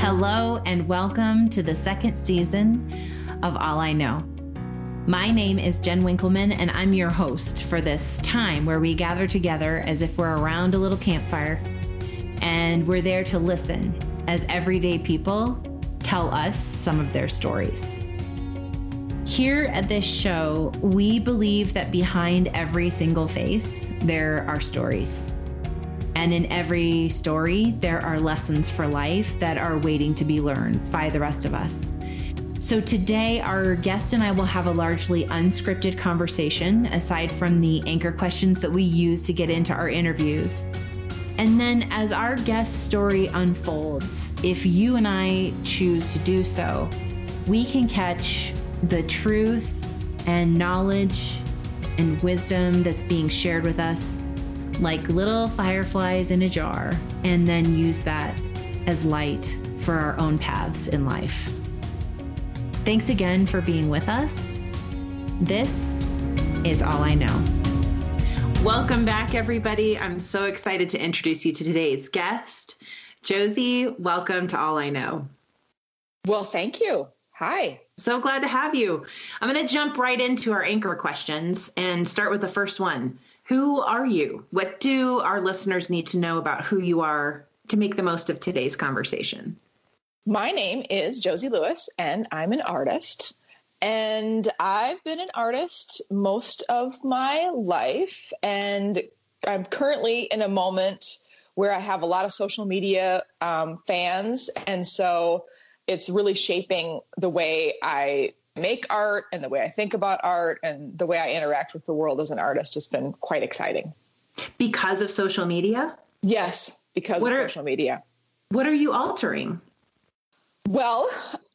Hello, and welcome to the second season of All I Know. My name is Jen Winkleman, and I'm your host for this time where we gather together as if we're around a little campfire and we're there to listen as everyday people tell us some of their stories. Here at this show, we believe that behind every single face, there are stories. And in every story, there are lessons for life that are waiting to be learned by the rest of us. So today, our guest and I will have a largely unscripted conversation, aside from the anchor questions that we use to get into our interviews. And then, as our guest story unfolds, if you and I choose to do so, we can catch the truth and knowledge and wisdom that's being shared with us like little fireflies in a jar, and then use that as light for our own paths in life. Thanks again for being with us. This is All I Know. Welcome back, everybody. I'm so excited to introduce you to today's guest. Josie, welcome to All I Know. Well, thank you. Hi. So glad to have you. I'm going to jump right into our anchor questions and start with the first one. Who are you? What do our listeners need to know about who you are to make the most of today's conversation? My name is Josie Lewis, and I'm an artist. And I've been an artist most of my life. And I'm currently in a moment where I have a lot of social media um, fans. And so it's really shaping the way I make art and the way I think about art and the way I interact with the world as an artist has been quite exciting. Because of social media? Yes, because what of are, social media. What are you altering? Well,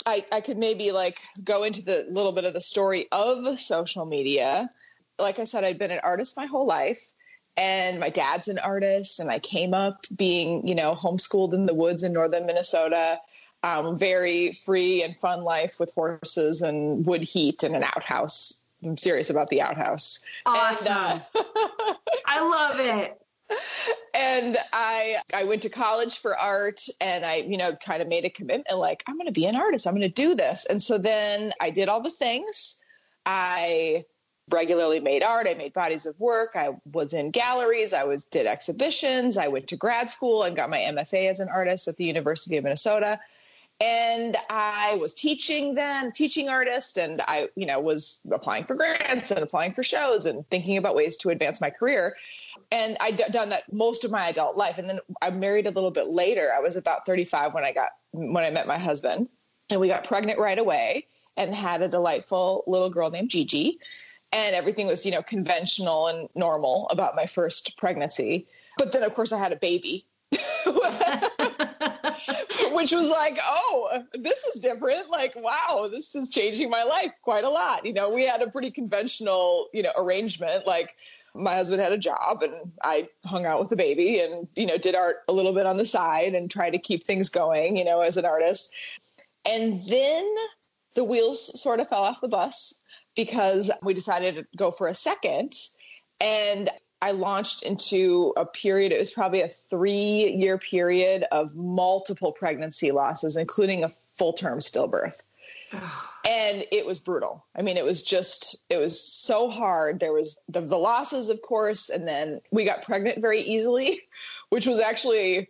I, I could maybe like go into the little bit of the story of social media. Like I said, I'd been an artist my whole life and my dad's an artist and i came up being you know homeschooled in the woods in northern minnesota um, very free and fun life with horses and wood heat and an outhouse. I'm serious about the outhouse. Awesome. And, uh, I love it. And I I went to college for art and I, you know, kind of made a commitment like I'm going to be an artist. I'm going to do this. And so then I did all the things. I regularly made art. I made bodies of work. I was in galleries. I was did exhibitions. I went to grad school and got my MFA as an artist at the University of Minnesota and i was teaching then teaching artist and i you know was applying for grants and applying for shows and thinking about ways to advance my career. And i'd done that most of my adult life. And then i married a little bit later. I was about 35 when i got when i met my husband. And we got pregnant right away and had a delightful little girl named gigi. And everything was you know conventional and normal about my first pregnancy. But then of course i had a baby which was like, oh, this is different. Like, wow, this is changing my life quite a lot. You know, we had a pretty conventional, you know, arrangement. Like, my husband had a job and I hung out with the baby and, you know, did art a little bit on the side and tried to keep things going, you know, as an artist. And then the wheels sort of fell off the bus because we decided to go for a second. And I launched into a period, it was probably a three year period of multiple pregnancy losses, including a full term stillbirth. and it was brutal. I mean, it was just, it was so hard. There was the, the losses, of course, and then we got pregnant very easily, which was actually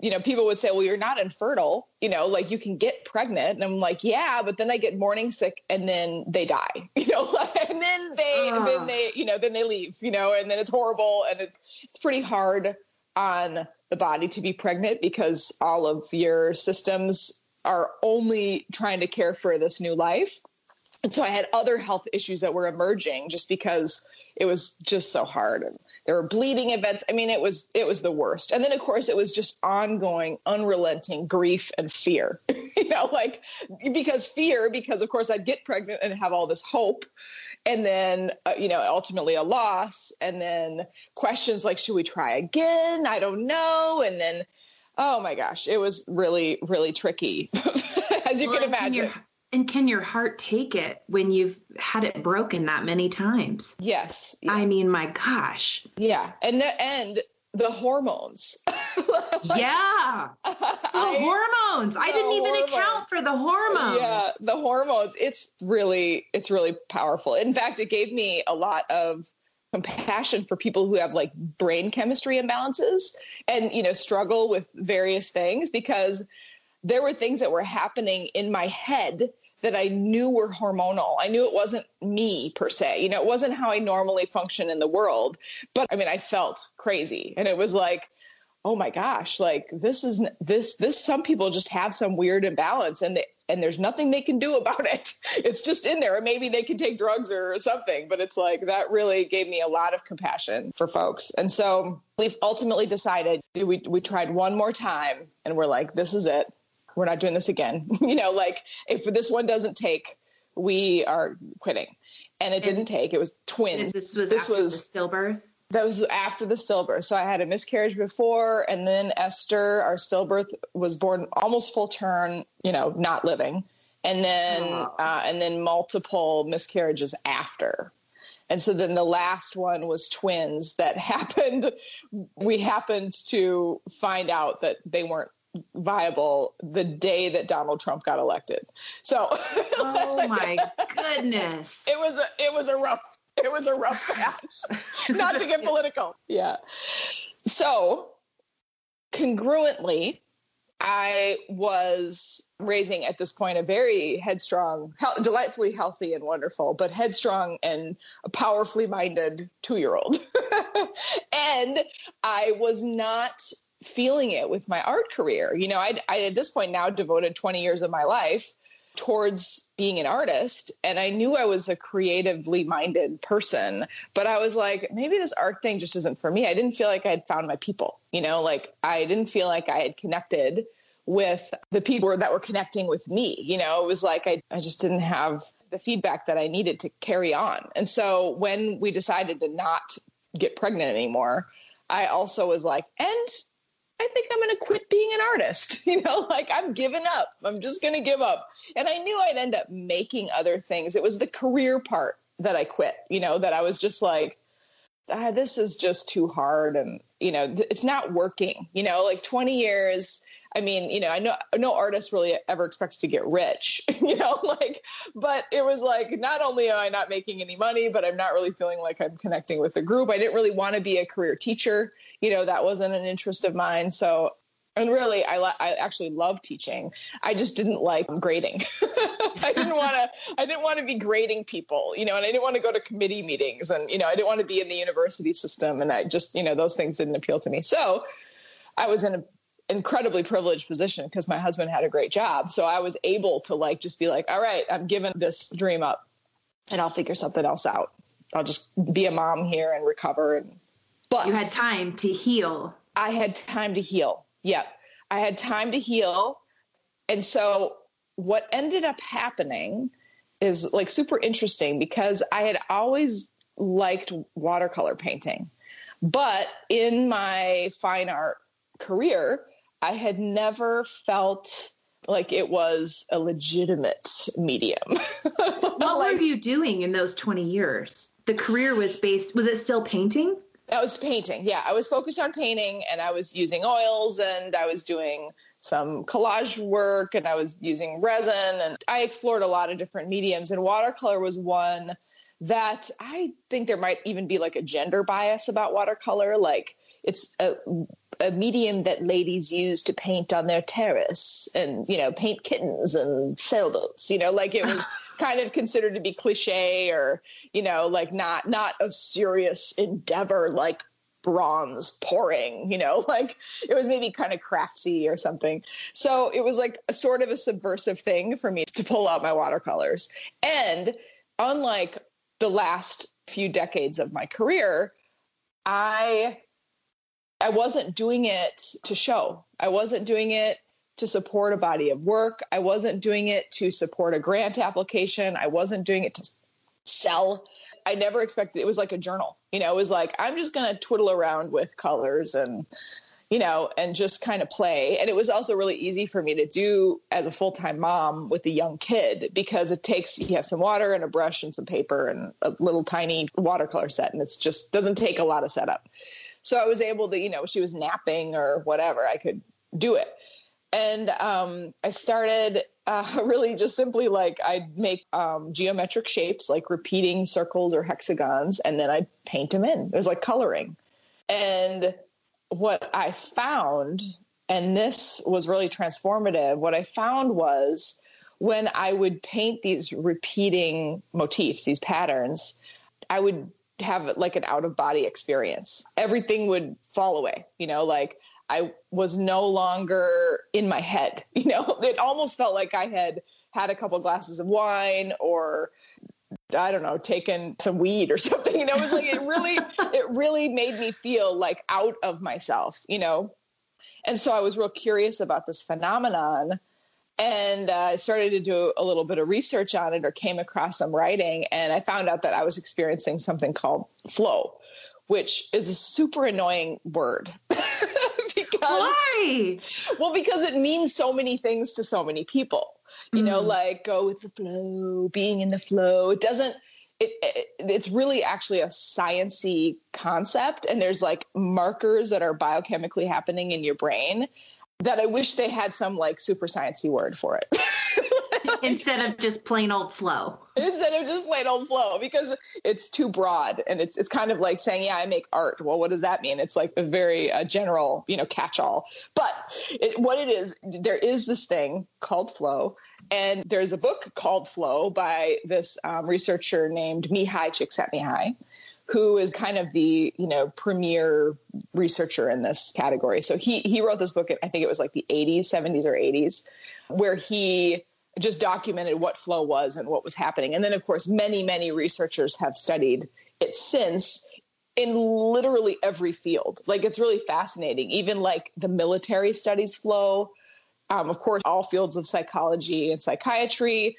you know, people would say, well, you're not infertile, you know, like you can get pregnant. And I'm like, yeah, but then I get morning sick and then they die, you know, and then they, uh. then they, you know, then they leave, you know, and then it's horrible. And it's, it's pretty hard on the body to be pregnant because all of your systems are only trying to care for this new life. And so I had other health issues that were emerging just because it was just so hard. And there were bleeding events. I mean, it was it was the worst. And then of course it was just ongoing, unrelenting grief and fear. you know, like because fear, because of course I'd get pregnant and have all this hope, and then uh, you know ultimately a loss, and then questions like should we try again? I don't know, and then oh my gosh, it was really really tricky, as you well, can imagine. And can your heart take it when you've had it broken that many times? Yes. Yeah. I mean, my gosh. Yeah. And the, and the hormones. like, yeah. oh hormones. I didn't even hormones. account for the hormones. Yeah, the hormones. It's really, it's really powerful. In fact, it gave me a lot of compassion for people who have like brain chemistry imbalances and you know struggle with various things because there were things that were happening in my head that I knew were hormonal. I knew it wasn't me per se. You know, it wasn't how I normally function in the world. But I mean, I felt crazy. And it was like, oh my gosh, like this is this this some people just have some weird imbalance and they, and there's nothing they can do about it. It's just in there. Or maybe they can take drugs or something, but it's like that really gave me a lot of compassion for folks. And so we've ultimately decided we we tried one more time and we're like this is it we're not doing this again. you know, like if this one doesn't take, we are quitting. And it didn't take. It was twins. This was this was stillbirth. That was after the stillbirth. So I had a miscarriage before, and then Esther, our stillbirth, was born almost full term. You know, not living, and then oh. uh, and then multiple miscarriages after. And so then the last one was twins that happened. We happened to find out that they weren't viable the day that Donald Trump got elected. So Oh my goodness. It was a it was a rough it was a rough patch. Not to get political. Yeah. So congruently I was raising at this point a very headstrong, he- delightfully healthy and wonderful, but headstrong and powerfully minded two year old. and I was not feeling it with my art career. You know, I, at this point now devoted 20 years of my life towards being an artist and I knew I was a creatively minded person, but I was like maybe this art thing just isn't for me. I didn't feel like I had found my people, you know, like I didn't feel like I had connected with the people that were connecting with me. You know, it was like I, I just didn't have the feedback that I needed to carry on. And so when we decided to not get pregnant anymore, I also was like, and I think I'm going to quit being an artist. You know, like I'm giving up. I'm just going to give up. And I knew I'd end up making other things. It was the career part that I quit, you know, that I was just like, ah, this is just too hard. And, you know, th- it's not working, you know, like 20 years. I mean, you know, I know no artist really ever expects to get rich, you know, like, but it was like, not only am I not making any money, but I'm not really feeling like I'm connecting with the group. I didn't really want to be a career teacher you know that wasn't an interest of mine. So and really I, I actually love teaching. I just didn't like grading. I didn't want to i didn't want to be grading people you know and i didn't want to go to committee meetings and you know i didn't want to be in the university system. And i just you know those things didn't appeal to me. So i was in an incredibly privileged position because my husband had a great job. So i was able to like just be like all right i'm giving this dream up and i'll figure something else out. I'll just be a mom here and recover and but you had time to heal. I had time to heal. Yep. I had time to heal. And so what ended up happening is like super interesting because I had always liked watercolor painting. But in my fine art career, I had never felt like it was a legitimate medium. what like, were you doing in those 20 years? The career was based, was it still painting? I was painting. Yeah, I was focused on painting and I was using oils and I was doing some collage work and I was using resin and I explored a lot of different mediums and watercolor was one that I think there might even be like a gender bias about watercolor like it's a, a medium that ladies use to paint on their terrace and you know paint kittens and sailboats you know like it was kind of considered to be cliche or you know like not not a serious endeavor like bronze pouring you know like it was maybe kind of craftsy or something. So it was like a sort of a subversive thing for me to pull out my watercolors. And unlike the last few decades of my career i I wasn't doing it to show. I wasn't doing it to support a body of work. I wasn't doing it to support a grant application. I wasn't doing it to sell. I never expected it was like a journal. You know, it was like I'm just going to twiddle around with colors and you know, and just kind of play. And it was also really easy for me to do as a full time mom with a young kid because it takes you have some water and a brush and some paper and a little tiny watercolor set, and it's just doesn't take a lot of setup. So I was able to, you know, she was napping or whatever, I could do it. And um, I started uh, really just simply like I'd make um, geometric shapes, like repeating circles or hexagons, and then I'd paint them in. It was like coloring. And what I found, and this was really transformative, what I found was when I would paint these repeating motifs, these patterns, I would have like an out of body experience. Everything would fall away, you know, like I was no longer in my head. You know, it almost felt like I had had a couple glasses of wine or I don't know, taken some weed or something. You know, it was like it really, it really made me feel like out of myself, you know. And so I was real curious about this phenomenon and uh, I started to do a little bit of research on it or came across some writing and I found out that I was experiencing something called flow, which is a super annoying word. because, Why? Well, because it means so many things to so many people. You mm. know, like go with the flow, being in the flow. It doesn't it, it, it's really actually a sciency concept and there's like markers that are biochemically happening in your brain that I wish they had some like super sciencey word for it. Instead of just plain old flow. Instead of just plain old flow, because it's too broad and it's it's kind of like saying, "Yeah, I make art." Well, what does that mean? It's like a very uh, general, you know, catch-all. But it, what it is, there is this thing called flow, and there's a book called Flow by this um, researcher named Mihaly Csikszentmihalyi who is kind of the you know premier researcher in this category. So he he wrote this book. I think it was like the 80s, 70s, or 80s, where he just documented what flow was and what was happening. And then, of course, many many researchers have studied it since in literally every field. Like it's really fascinating. Even like the military studies flow. Um, of course, all fields of psychology and psychiatry,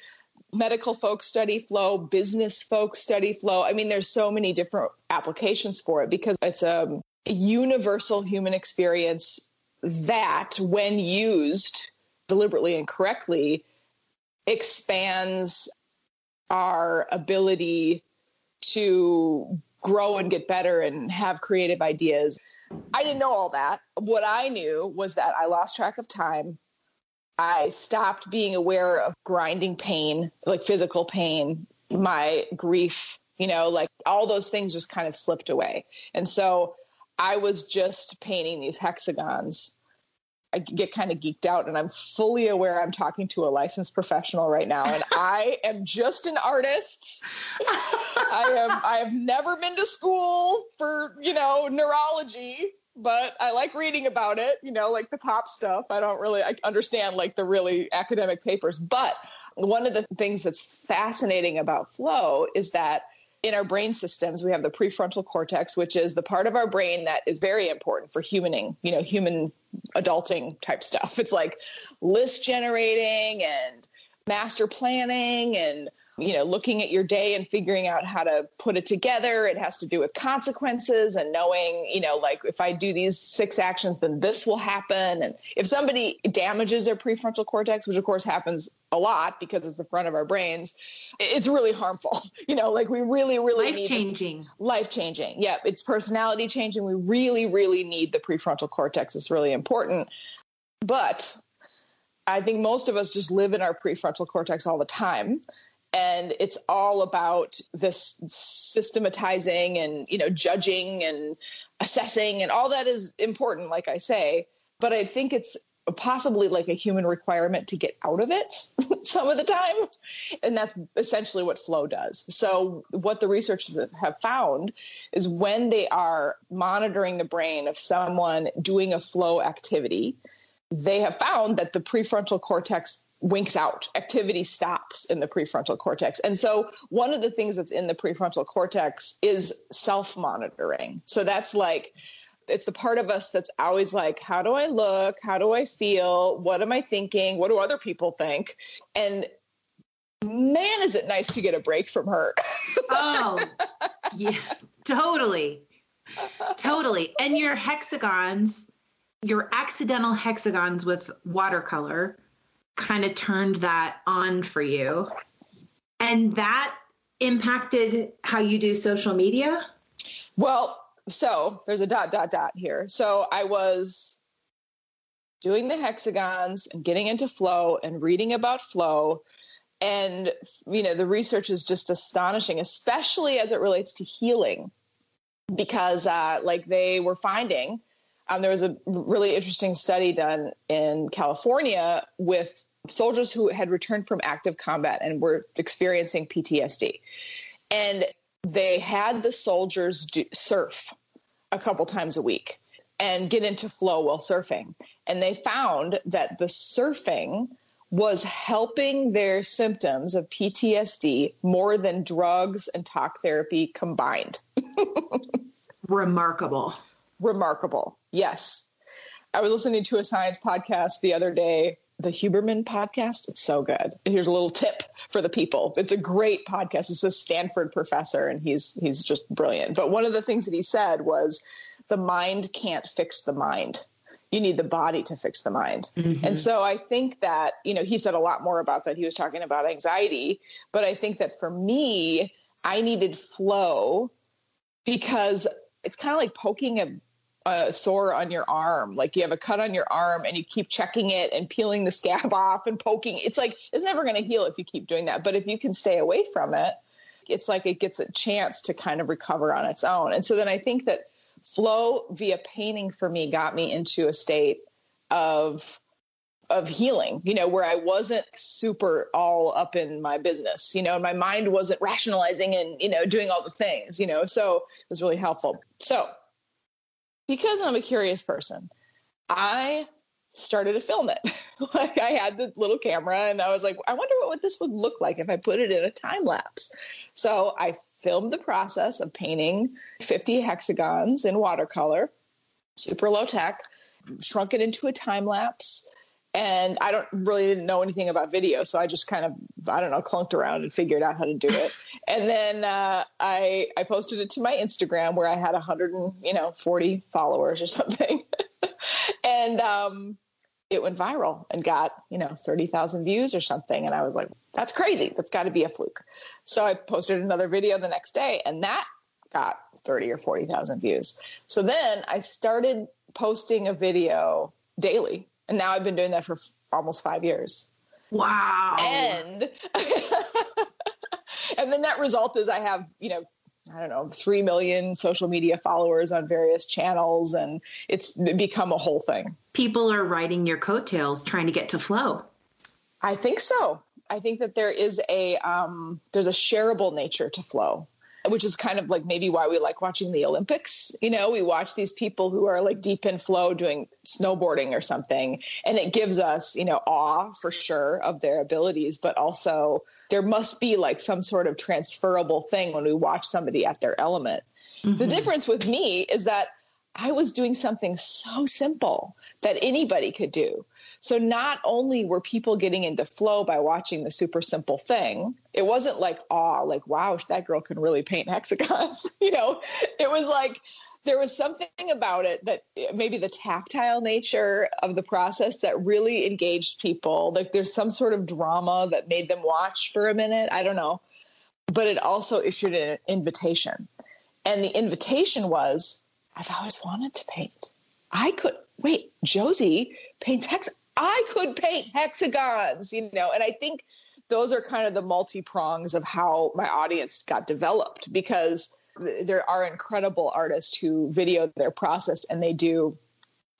medical folks study flow, business folks study flow. I mean, there's so many different applications for it because it's a universal human experience that, when used deliberately and correctly, expands our ability to grow and get better and have creative ideas. I didn't know all that. What I knew was that I lost track of time. I stopped being aware of grinding pain, like physical pain, my grief, you know, like all those things just kind of slipped away. And so I was just painting these hexagons. I get kind of geeked out and I'm fully aware I'm talking to a licensed professional right now and I am just an artist. I am I have never been to school for, you know, neurology but I like reading about it, you know, like the pop stuff. I don't really I understand like the really academic papers, but one of the things that's fascinating about flow is that in our brain systems we have the prefrontal cortex which is the part of our brain that is very important for humaning you know human adulting type stuff it's like list generating and master planning and you know, looking at your day and figuring out how to put it together. It has to do with consequences and knowing, you know, like if I do these six actions, then this will happen. And if somebody damages their prefrontal cortex, which of course happens a lot because it's the front of our brains, it's really harmful. You know, like we really, really life changing. Life changing. Yeah, it's personality changing. We really, really need the prefrontal cortex. It's really important. But I think most of us just live in our prefrontal cortex all the time and it's all about this systematizing and you know judging and assessing and all that is important like i say. But i think it's possibly like a human requirement to get out of it some of the time. And that's essentially what flow does. So what the researchers have found is when they are monitoring the brain of someone doing a flow activity they have found that the prefrontal cortex winks out activity stops in the prefrontal cortex. And so one of the things that's in the prefrontal cortex is self monitoring so that's like it's the part of us that's always like how do i look? How do i feel? What am i thinking? What do other people think? And man is it nice to get a break from her. Oh yeah totally. Totally. And your hexagons your accidental hexagons with watercolor kind of turned that on for you. And that impacted how you do social media? Well, so there's a dot, dot, dot here. So I was doing the hexagons and getting into flow and reading about flow and you know the research is just astonishing especially as it relates to healing because uh, like they were finding um, there was a really interesting study done in california with soldiers who had returned from active combat and were experiencing ptsd and they had the soldiers do, surf a couple times a week and get into flow while surfing and they found that the surfing was helping their symptoms of PTSD more than drugs and talk therapy combined. Remarkable. Remarkable. Yes. I was listening to a science podcast the other day, the Huberman podcast. It's so good. Here's a little tip for the people. It's a great podcast. It's a Stanford professor and he's he's just brilliant. But one of the things that he said was the mind can't fix the mind you need the body to fix the mind. Mm-hmm. And so I think that, you know, he said a lot more about that. He was talking about anxiety, but I think that for me, I needed flow because it's kind of like poking a, a sore on your arm. Like you have a cut on your arm and you keep checking it and peeling the scab off and poking. It's like it's never going to heal if you keep doing that. But if you can stay away from it, it's like it gets a chance to kind of recover on its own. And so then I think that flow via painting for me got me into a state of of healing, you know, where I wasn't super all up in my business, you know, and my mind wasn't rationalizing and, you know, doing all the things, you know, so it was really helpful. So, because I'm a curious person, I started to film it. like I had the little camera and I was like, I wonder what this would look like if I put it in a time lapse. So I filmed the process of painting 50 hexagons in watercolor, super low tech, shrunk it into a time lapse. And I don't really didn't know anything about video, so I just kind of I don't know clunked around and figured out how to do it. and then uh, I I posted it to my Instagram where I had 100 and you know 40 followers or something. and um, it went viral and got you know 30,000 views or something. And I was like that's crazy. That's got to be a fluke. So I posted another video the next day and that got 30 or 40,000 views. So then I started posting a video daily and now I've been doing that for almost 5 years wow and and the net result is I have you know I don't know, 3 million social media followers on various channels, and it's become a whole thing. People are riding your coattails trying to get to flow. I think so. I think that there is a um, there's a shareable nature to flow which is kind of like maybe why we like watching the Olympics. You know, we watch these people who are like deep in flow doing snowboarding or something, and it gives us, you know, awe for sure of their abilities, but also there must be like some sort of transferable thing when we watch somebody at their element. Mm-hmm. The difference with me is that I was doing something so simple that anybody could do. So not only were people getting into flow by watching the super simple thing, it wasn't like, oh, like, wow, that girl can really paint hexagons. you know, it was like, there was something about it that maybe the tactile nature of the process that really engaged people. Like there's some sort of drama that made them watch for a minute. I don't know. But it also issued an invitation. And the invitation was I've always wanted to paint. I could wait, Josie paints hex. I could paint hexagons, you know, and I think those are kind of the multi prongs of how my audience got developed because there are incredible artists who video their process and they do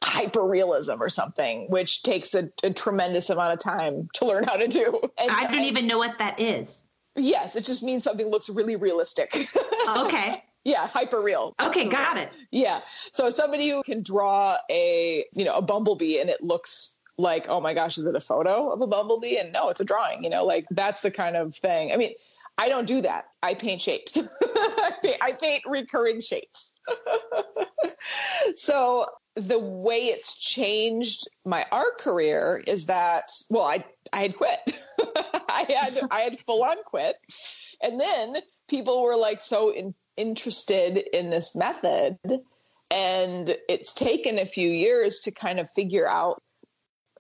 hyper realism or something, which takes a, a, tremendous amount of time to learn how to do. And, I don't even know what that is. Yes, it just means something looks really realistic. okay. Yeah, hyper real. Okay, mm-hmm. got it. Yeah. So somebody who can draw a, you know, a bumblebee and it looks like, oh my gosh, is it a photo of a bumblebee? And no, it's a drawing, you know, like that's the kind of thing. I mean, I don't do that. I paint shapes. I, paint, I paint recurring shapes. so the way it's changed my art career is that well, I I had quit. I had I had full on quit, and then people were like so in, interested in this method. And it's taken a few years to kind of figure out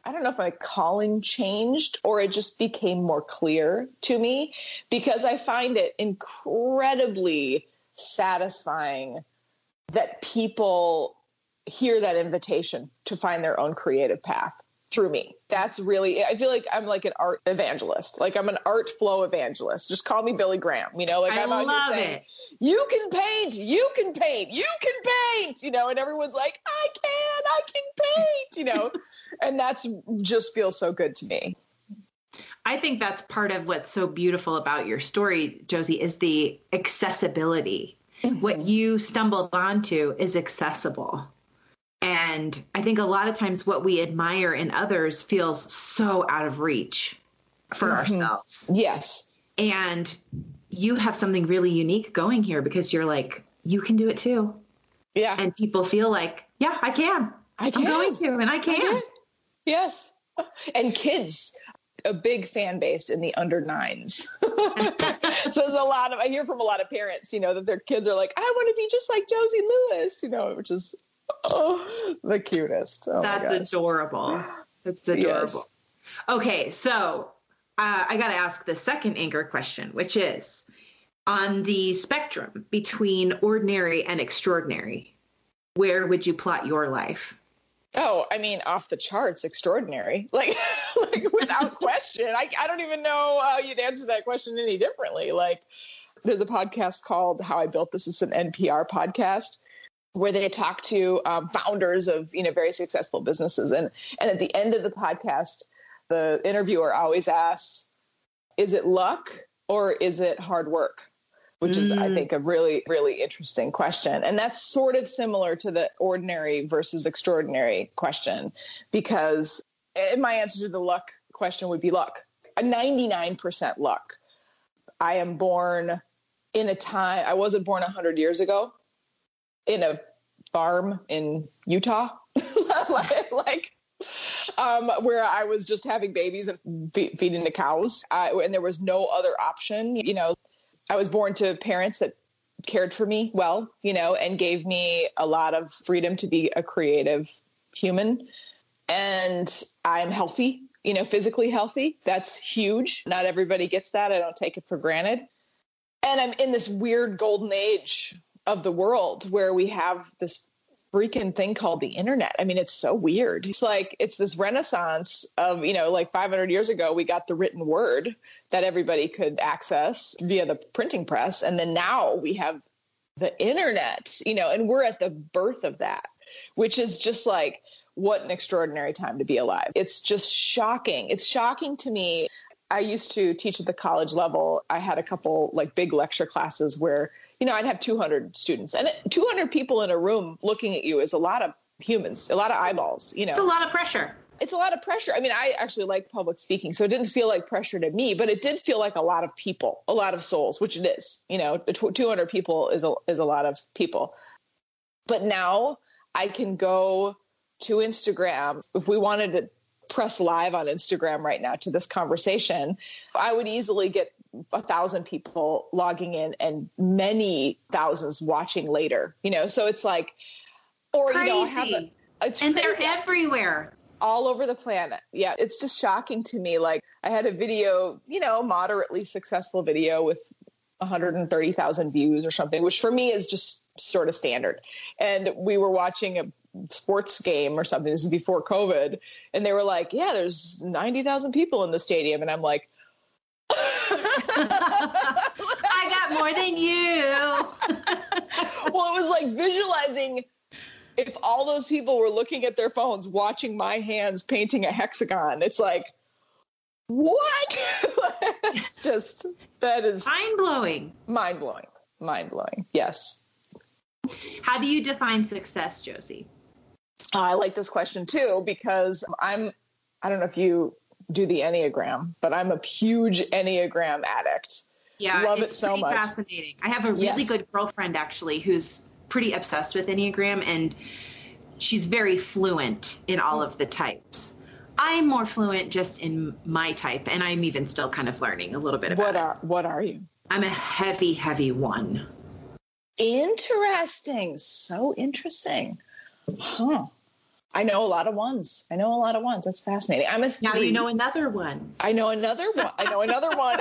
I don't know if my calling changed or it just became more clear to me because I find it incredibly satisfying that people hear that invitation to find their own creative path through me. That's really, I feel like I'm like an art evangelist. Like I'm an art flow evangelist. Just call me Billy Graham, you know, like I I'm out here saying, it. you can paint, you can paint, you can paint, you know, and everyone's like, I can, I can paint, you know, and that's just feels so good to me. I think that's part of what's so beautiful about your story, Josie, is the accessibility. What mm-hmm. you stumbled onto is accessible. And I think a lot of times what we admire in others feels so out of reach for mm-hmm. ourselves. Yes. And you have something really unique going here because you're like, you can do it too. Yeah. And people feel like, yeah, I can. I I'm going to, and I can. can. Yes. And kids, a big fan base in the under nines. so there's a lot of, I hear from a lot of parents, you know, that their kids are like, I want to be just like Josie Lewis, you know, which is oh, the cutest. Oh That's adorable. That's adorable. Yes. Okay, so uh, I got to ask the second anchor question, which is on the spectrum between ordinary and extraordinary, where would you plot your life? Oh, I mean, off the charts, extraordinary. Like, like without question. I, I don't even know how you'd answer that question any differently. Like, there's a podcast called How I Built This. It's an NPR podcast where they talk to um, founders of you know very successful businesses, and and at the end of the podcast, the interviewer always asks, "Is it luck or is it hard work?" which is, I Mm. think, a really, really interesting question. And that's sort of similar to the ordinary versus extraordinary question, because and my answer to the luck question would be luck. A 99% luck. I am born in a time, I wasn't born 100 years ago in a farm in Utah. like, um, where I was just having babies and fe- feeding the cows, and there was no other option. You know, I was born to parents that cared for me well, you know, and gave me a lot of freedom to be a creative human. And I'm healthy, you know, physically healthy. That's huge. Not everybody gets that. I don't take it for granted. And I'm in this weird golden age of the world where we have this freaking thing called the internet. I mean, it's so weird. It's like it's this renaissance of, you know, like 500 years ago, we got the written word that everybody could access via the printing press. And then now we have the internet, you know, and we're at the birth of that, which is just like, what an extraordinary time to be alive. It's just shocking. It's shocking to me. I used to teach at the college level. I had a couple like big lecture classes where, you know, I'd have 200 students and 200 people in a room looking at you is a lot of humans, a lot of eyeballs, you know It's a lot of pressure. it's a lot of pressure. I mean, I actually like public speaking, so it didn't feel like pressure to me, but it did feel like a lot of people, a lot of souls, which it is. You know, 200 people is a, is a lot of people. But now I can go to Instagram. If we wanted to press live on Instagram right now to this conversation, I would easily get a thousand people logging in and many thousands watching later. You know, so it's like, or you know, have Crazy. a, it's And they're everywhere. all over the planet. Yeah, it's just shocking to me. Like I had a video, you know, moderately successful video with 130,000 views or something, which for me is just sort of standard. And we were watching a sports game or something. This is before COVID, and they were like, "Yeah, there's 90,000 people in the stadium," and I'm like. I got more than you. well, it was like visualizing if all those people were looking at their phones, watching my hands painting a hexagon. It's like, what? it's just, that is Mind blowing. mind blowing. Mind blowing. Yes. How do you define success, Josie? Uh, I like this question too because I'm, I don't know if you do the Enneagram, but I'm a huge Enneagram addict. Yeah, Love it it's so much. fascinating. I have a really Yes. good girlfriend actually who's pretty obsessed with Enneagram and she's very fluent in all of the types. I'm more fluent just in my type and I'm even still kind of learning a little bit about What it. are, what are you? I'm a heavy, heavy one. Interesting. So interesting. Huh. I know a lot of ones. I know a lot of ones. That's fascinating. I'm a three. Now you know another one. I know another one. I know another one.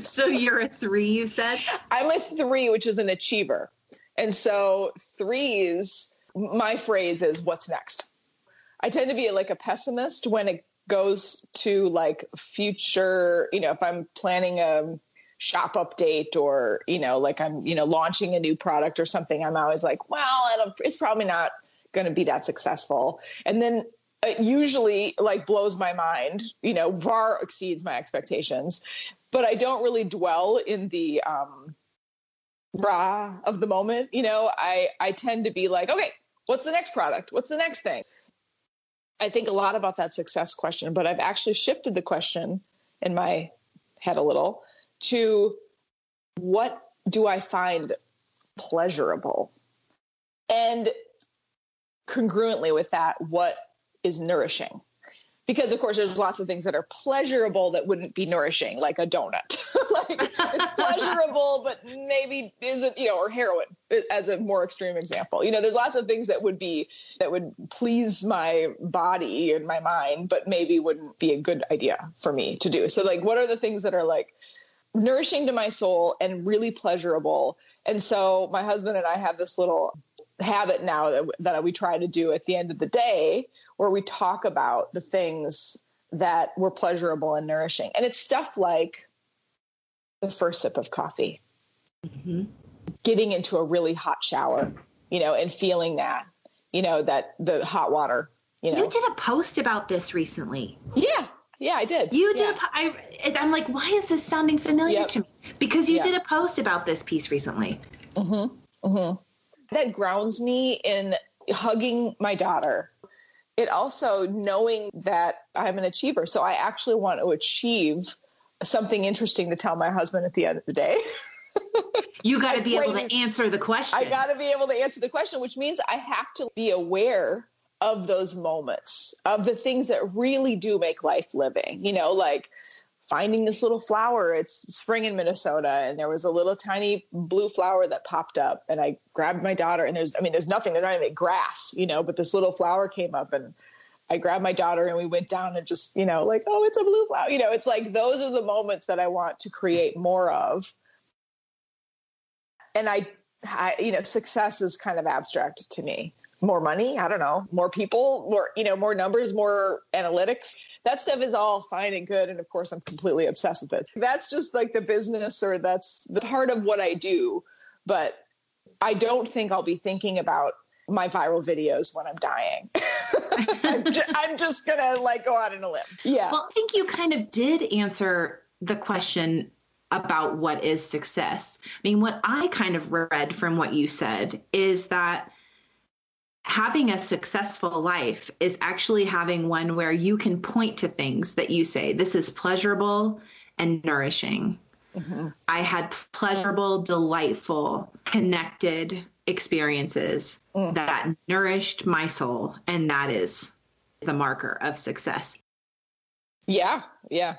so you're a three, you said? I'm a three, which is an achiever. And so threes, my phrase is what's next? I tend to be like a pessimist when it goes to like future, you know, if I'm planning a shop update or, you know, like I'm, you know, launching a new product or something, I'm always like, well, it's probably not going to be that successful. And then it usually like blows my mind, you know, far exceeds my expectations. But I don't really dwell in the um rah of the moment. You know, I I tend to be like, okay, what's the next product? What's the next thing? I think a lot about that success question, but I've actually shifted the question in my head a little to what do I find pleasurable? And congruently with that, what is nourishing? Because of course, there's lots of things that are pleasurable that wouldn't be nourishing, like a donut. like it's pleasurable, but maybe isn't, you know, or heroin as a more extreme example. You know, there's lots of things that would be that would please my body and my mind, but maybe wouldn't be a good idea for me to do. So, like, what are the things that are like nourishing to my soul and really pleasurable? And so, my husband and I have this little habit now that, that we try to do at the end of the day where we talk about the things that were pleasurable and nourishing. And it's stuff like the first sip of coffee, mm-hmm. getting into a really hot shower, you know, and feeling that, you know, that the hot water, you know. You did a post about this recently. Yeah. Yeah, I did. You did. Yeah. A, I, I'm like, why is this sounding familiar yep. to me? Because you did a post about this piece recently. Mm-hmm. Mm-hmm that grounds me in hugging my daughter. It also knowing that I'm an achiever. So I actually want to achieve something interesting to tell my husband at the end of the day. you got to be able to answer the question. I got to be able to answer the question, which means I have to be aware of those moments, of the things that really do make life living. You know, like finding this little flower. It's spring in Minnesota, and there was a little tiny blue flower that popped up, and I grabbed my daughter. And there's, I mean, there's nothing. There's not even grass, you know, but this little flower came up, and I grabbed my daughter, and we went down and just, you know, like, oh, it's a blue flower. You know, it's like those are the moments that I want to create more of. And I, I you know, success is kind of abstract to me more money i don't know more people more you know more numbers more analytics. That stuff is all fine and good and of course i'm completely obsessed with it. That's just like the business or that's the part of what i do but i don't think i'll be thinking about my viral videos when i'm dying. I'm, just, I'm just gonna like go out on a limb. Yeah. Well i think you kind of did answer the question about what is success. I mean, what I kind of read from what you said is that having a successful life is actually having one where you can point to things that you say, this is pleasurable and nourishing. Mm-hmm. I had pleasurable, delightful, connected experiences mm. that nourished my soul. And that is the marker of success. Yeah. Yeah.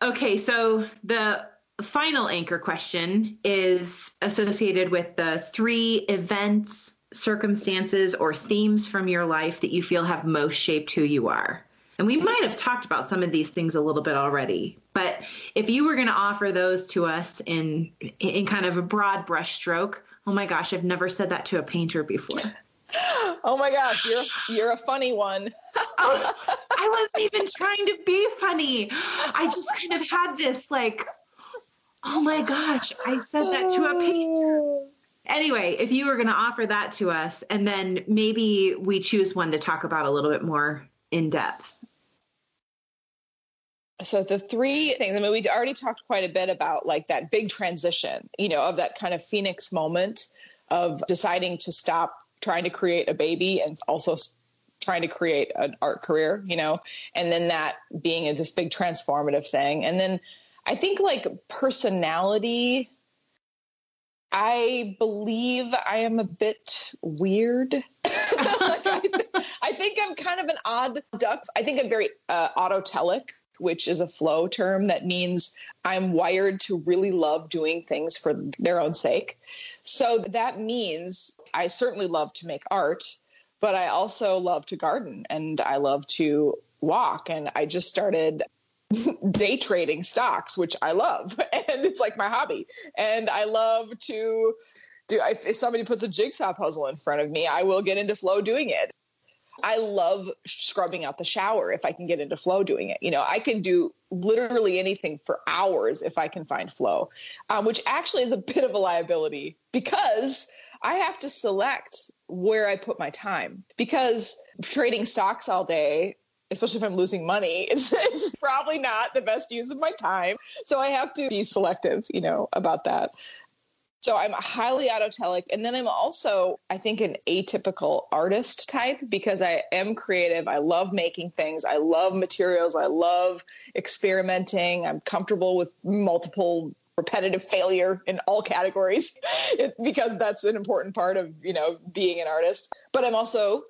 Okay. So the final anchor question is associated with the three events circumstances or themes from your life that you feel have most shaped who you are? And we might have talked about some of these things a little bit already, but if you were going to offer those to us in in kind of a broad brushstroke, oh my gosh, I've never said that to a painter before. Oh my gosh, you're you're a funny one. oh, I wasn't even trying to be funny. I just kind of had this like, oh my gosh, I said that to a painter anyway, if you were going to offer that to us, and then maybe we choose one to talk about a little bit more in depth. So the three things, I mean, we already talked quite a bit about like that big transition, you know, of that kind of phoenix moment of deciding to stop trying to create a baby and also trying to create an art career, you know, and then that being this big transformative thing. And then I think like personality I believe I am a bit weird. like I, th- I, think I'm kind of an odd duck. I think I'm very uh, autotelic, which is a flow term that means I'm wired to really love doing things for their own sake. So that means I certainly love to make art, but I also love to garden and I love to walk. And I just started day trading stocks, which I love. And it's like my hobby. And I love to do if, if somebody puts a jigsaw puzzle in front of me, I will get into flow doing it. I love scrubbing out the shower if I can get into flow doing it. You know, I can do literally anything for hours if I can find flow, um, which actually is a bit of a liability because I have to select where I put my time because trading stocks all day especially if I'm losing money, it's, it's, probably not the best use of my time. So I have to be selective, you know, about that. So I'm highly autotelic. And then I'm also, I think, an atypical artist type because I am creative. I love making things. I love materials. I love experimenting. I'm comfortable with multiple repetitive failure in all categories because that's an important part of, you know, being an artist. But I'm also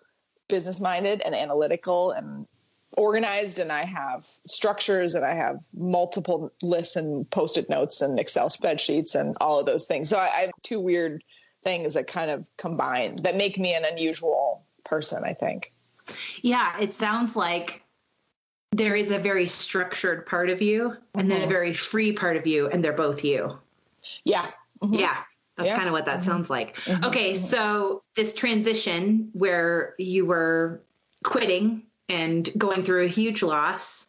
business minded and analytical and organized and I have structures and I have multiple lists and post-it notes and Excel spreadsheets and all of those things. So I, I have two weird things that kind of combine that make me an unusual person, I think. Yeah, it sounds like there is a very structured part of you and then a mm-hmm. very free part of you and they're both you. Yeah. Mm-hmm. Yeah. That's yeah. kind of what that mm-hmm. sounds like. Mm-hmm. Okay, mm-hmm. so this transition where you were quitting and going through a huge loss,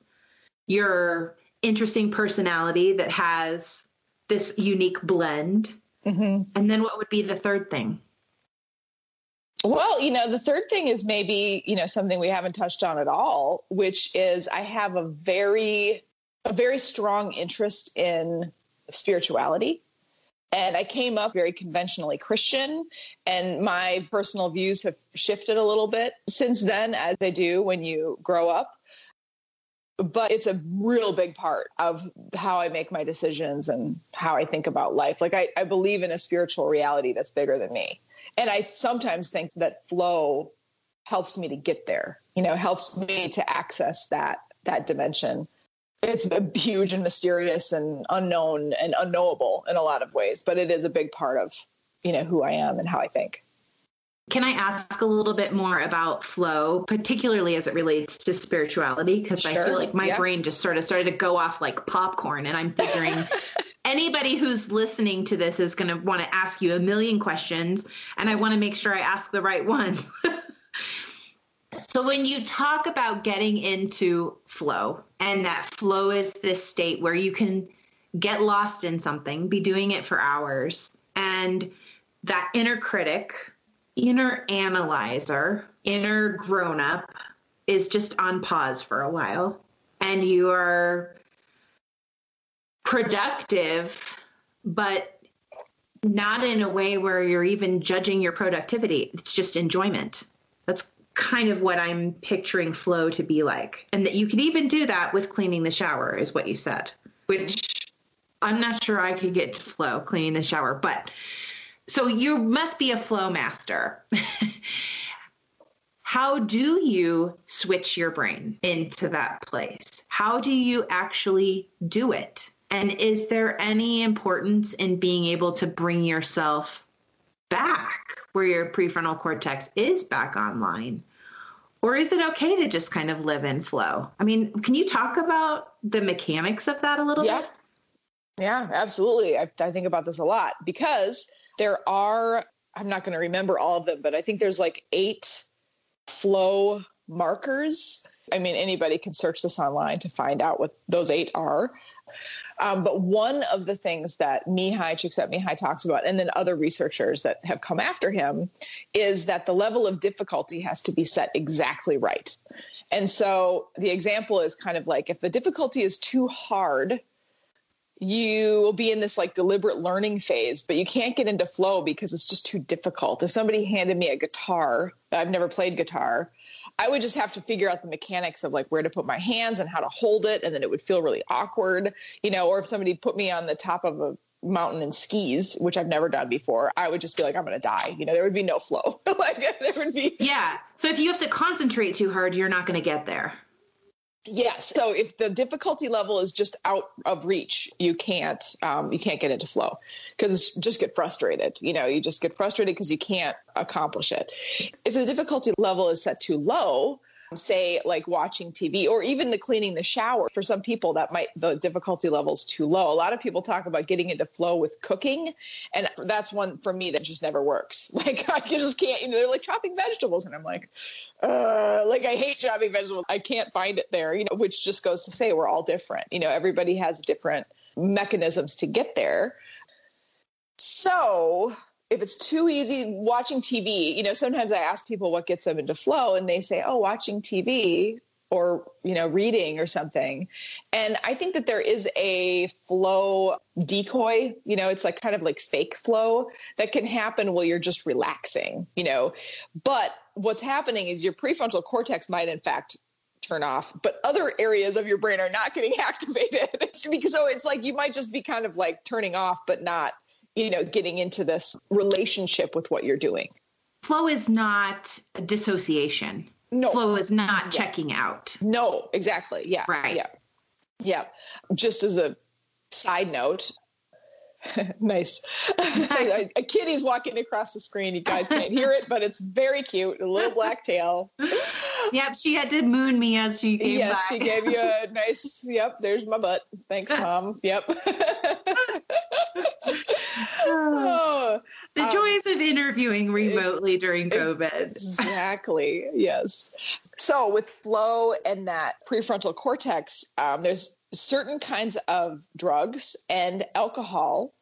your interesting personality that has this unique blend. Mm-hmm. And then what would be the third thing? Well, you know, the third thing is maybe, you know, something we haven't touched on at all, which is I have a very a very strong interest in spirituality. And I came up very conventionally Christian, and my personal views have shifted a little bit since then, as they do when you grow up. But it's a real big part of how I make my decisions and how I think about life. Like, I, I believe in a spiritual reality that's bigger than me. And I sometimes think that flow helps me to get there, you know, helps me to access that that dimension it's huge and mysterious and unknown and unknowable in a lot of ways, but it is a big part of, you know, who I am and how I think. Can I ask a little bit more about flow, particularly as it relates to spirituality? Because sure. I feel like my yeah. brain just sort of started to go off like popcorn, and I'm figuring anybody who's listening to this is going to want to ask you a million questions, and I want to make sure I ask the right ones. So when you talk about getting into flow, and that flow is this state where you can get lost in something, be doing it for hours, and that inner critic, inner analyzer, inner grown up is just on pause for a while, and you are productive, but not in a way where you're even judging your productivity. It's just enjoyment. That's kind of what I'm picturing flow to be like. And that you can even do that with cleaning the shower, is what you said, which I'm not sure I could get to flow cleaning the shower. But so you must be a flow master. How do you switch your brain into that place? How do you actually do it? And is there any importance in being able to bring yourself back where your prefrontal cortex is back online? Or is it okay to just kind of live in flow? I mean, can you talk about the mechanics of that a little yeah. bit? Yeah, absolutely. I, I think about this a lot because there are, I'm not going to remember all of them, but I think there's like eight flow markers. I mean, anybody can search this online to find out what those eight are. Um, but one of the things that Mihaly, Csikszentmihalyi talks about, and then other researchers that have come after him, is that the level of difficulty has to be set exactly right. And so the example is kind of like if the difficulty is too hard, you will be in this like deliberate learning phase, but you can't get into flow because it's just too difficult. If somebody handed me a guitar, I've never played guitar, I would just have to figure out the mechanics of like where to put my hands and how to hold it, and then it would feel really awkward, you know. Or if somebody put me on the top of a mountain and skis, which I've never done before, I would just be like, I'm going to die. You know, there would be no flow. like there would be. Yeah. So if you have to concentrate too hard, you're not going to get there. Yes. So if the difficulty level is just out of reach, you can't um, you can't get into flow because just get frustrated. You know, you just get frustrated because you can't accomplish it. If the difficulty level is set too low, say like watching TV or even the cleaning the shower. For some people, that might the difficulty level is too low. A lot of people talk about getting into flow with cooking, and that's one for me that just never works. Like I just can't. You know, they're like chopping vegetables, and I'm like, uh, like I hate chopping vegetables. I can't find it there. You know, which just goes to say we're all different. You know, everybody has different mechanisms to get there. So if it's too easy watching TV, you know, sometimes I ask people what gets them into flow and they say, oh, watching TV or, you know, reading or something. And I think that there is a flow decoy, you know, it's like kind of like fake flow that can happen while you're just relaxing, you know. But what's happening is your prefrontal cortex might, in fact, turn off, but other areas of your brain are not getting activated. because so it's like you might just be kind of like turning off, but not you know, getting into this relationship with what you're doing. Flow is not dissociation. No. Flow is not yeah. checking out. No, exactly. Yeah. Right. Yeah. Yeah. Just as a side note, nice. a, a kitty's walking across the screen. You guys can't hear it, but it's very cute. A little black tail. Yep, she had to moon me as she came yes, by. she gave you a nice. Yep, there's my butt. Thanks, mom. Yep. oh, the um, joys of interviewing remotely during COVID. Exactly. Yes. So with flow and that prefrontal cortex, um, there's certain kinds of drugs and alcohol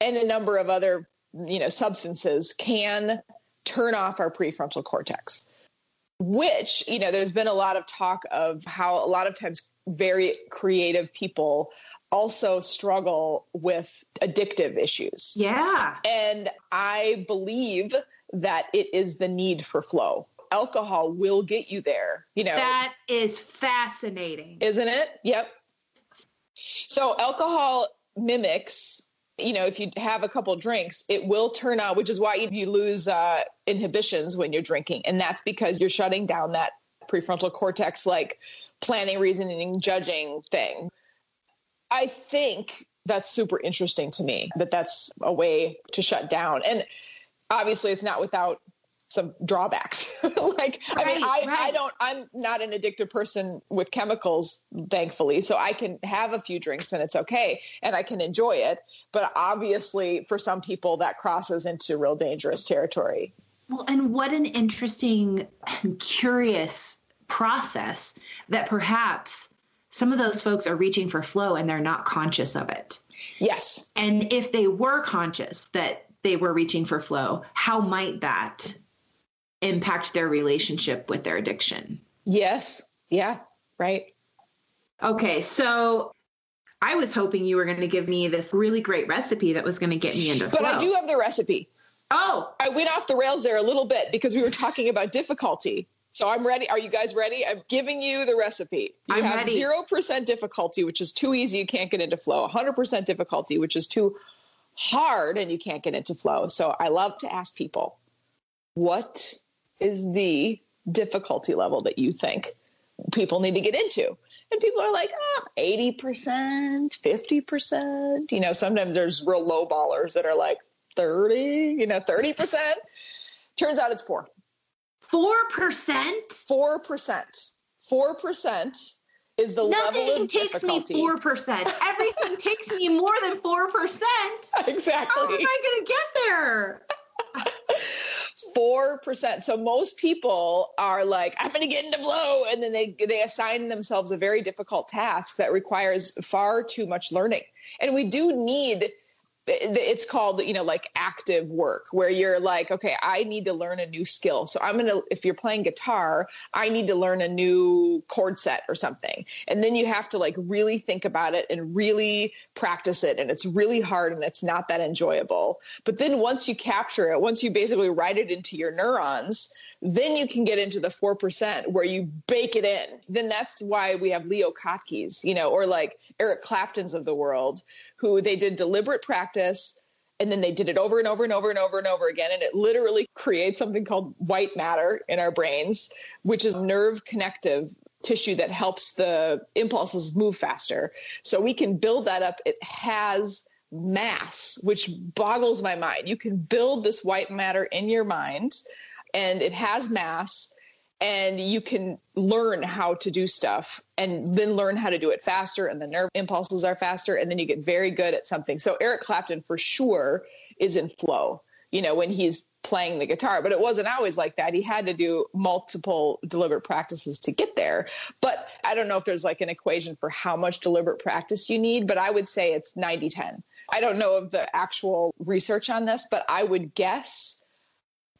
and a number of other you know substances can turn off our prefrontal cortex which you know there's been a lot of talk of how a lot of times very creative people also struggle with addictive issues. Yeah. And i believe that it is the need for flow. Alcohol will get you there you know. That is fascinating. Isn't it? Yep. So alcohol mimics you know, if you have a couple drinks, it will turn on, which is why you lose uh, inhibitions when you're drinking. And that's because you're shutting down that prefrontal cortex, like planning, reasoning, judging thing. I think that's super interesting to me that that's a way to shut down. And obviously, it's not without some drawbacks. like, right, I mean, I, right. I don't, I'm not an addictive person with chemicals, thankfully. So I can have a few drinks and it's okay and I can enjoy it. But obviously, for some people, that crosses into real dangerous territory. Well, and what an interesting and curious process that perhaps some of those folks are reaching for flow and they're not conscious of it. Yes. And if they were conscious that they were reaching for flow, how might that impact their relationship with their addiction. Yes. Yeah. Right. Okay. So I was hoping you were going to give me this really great recipe that was going to get me into flow. but. I do have the recipe. Oh, I went off the rails there a little bit because we were talking about difficulty. So I'm ready. Are you guys ready? I'm giving you the recipe. You I'm have ready. 0% difficulty, which is too easy. You can't get into flow. 100% difficulty, which is too hard and you can't get into flow. So I love to ask people, what is the difficulty level that you think people need to get into? And people are like, oh, 80%, 50%. You know, sometimes there's real low ballers that are like 30, you know, 30%. Turns out it's four. 4%? 4%. 4% is the Nothing level of takes difficulty. me 4%. Everything takes me more than 4%. Exactly. How am I going to get there? 4%. So most people are like, I'm going to get into flow. And then they, they assign themselves a very difficult task that requires far too much learning. And we do need it's called you know like active work where you're like okay i need to learn a new skill. So i'm gonna if you're playing guitar i need to learn a new chord set or something. And then you have to like really think about it and really practice it. And it's really hard and it's not that enjoyable. But then once you capture it once you basically write it into your neurons then you can get into the 4% where you bake it in. Then that's why we have leo kottke's you know or like eric clapton's of the world who they did deliberate practice and then they did it over and over and over and over and over again. And it literally creates something called white matter in our brains which is nerve connective tissue that helps the impulses move faster. So we can build that up. It has mass which boggles my mind. You can build this white matter in your mind and it has mass and you can learn how to do stuff and then learn how to do it faster and the nerve impulses are faster and then you get very good at something. So eric clapton for sure is in flow you know when he's playing the guitar. But it wasn't always like that. He had to do multiple deliberate practices to get there. But i don't know if there's like an equation for how much deliberate practice you need but i would say it's 90 10 i don't know of the actual research on this but i would guess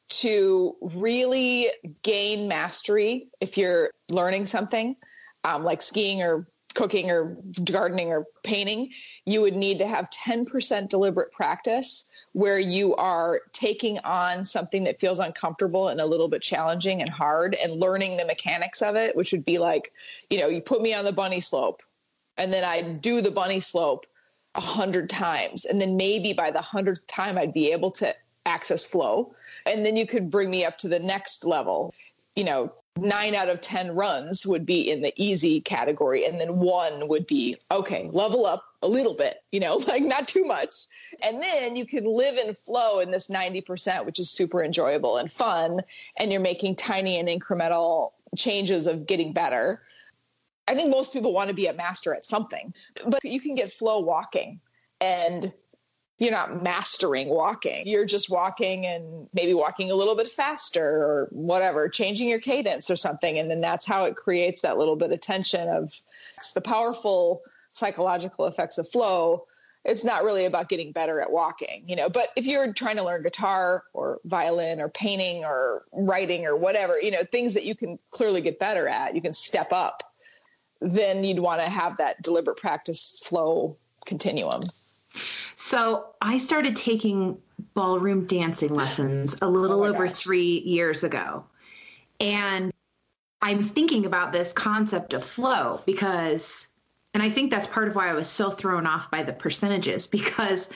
to really gain mastery if you're learning something um, like skiing or cooking or gardening or painting, you would need to have 10% deliberate practice where you are taking on something that feels uncomfortable and a little bit challenging and hard and learning the mechanics of it, which would be like, you know, you put me on the bunny slope and then I do the bunny slope a hundred times. And then maybe by the hundredth time, I'd be able to access flow. And then you could bring me up to the next level. You know, nine out of 10 runs would be in the easy category. And then one would be, okay, level up a little bit, you know, like not too much. And then you can live in flow in this 90%, which is super enjoyable and fun. And you're making tiny and incremental changes of getting better. I think most people want to be a master at something, but you can get flow walking and you're not mastering walking. You're just walking and maybe walking a little bit faster or whatever, changing your cadence or something. And then that's how it creates that little bit of tension of the powerful psychological effects of flow. It's not really about getting better at walking, you know. But if you're trying to learn guitar or violin or painting or writing or whatever, you know, things that you can clearly get better at, you can step up, then you'd want to have that deliberate practice flow continuum. So I started taking ballroom dancing lessons a little oh over gosh. three years ago. And I'm thinking about this concept of flow because, and I think that's part of why I was so thrown off by the percentages because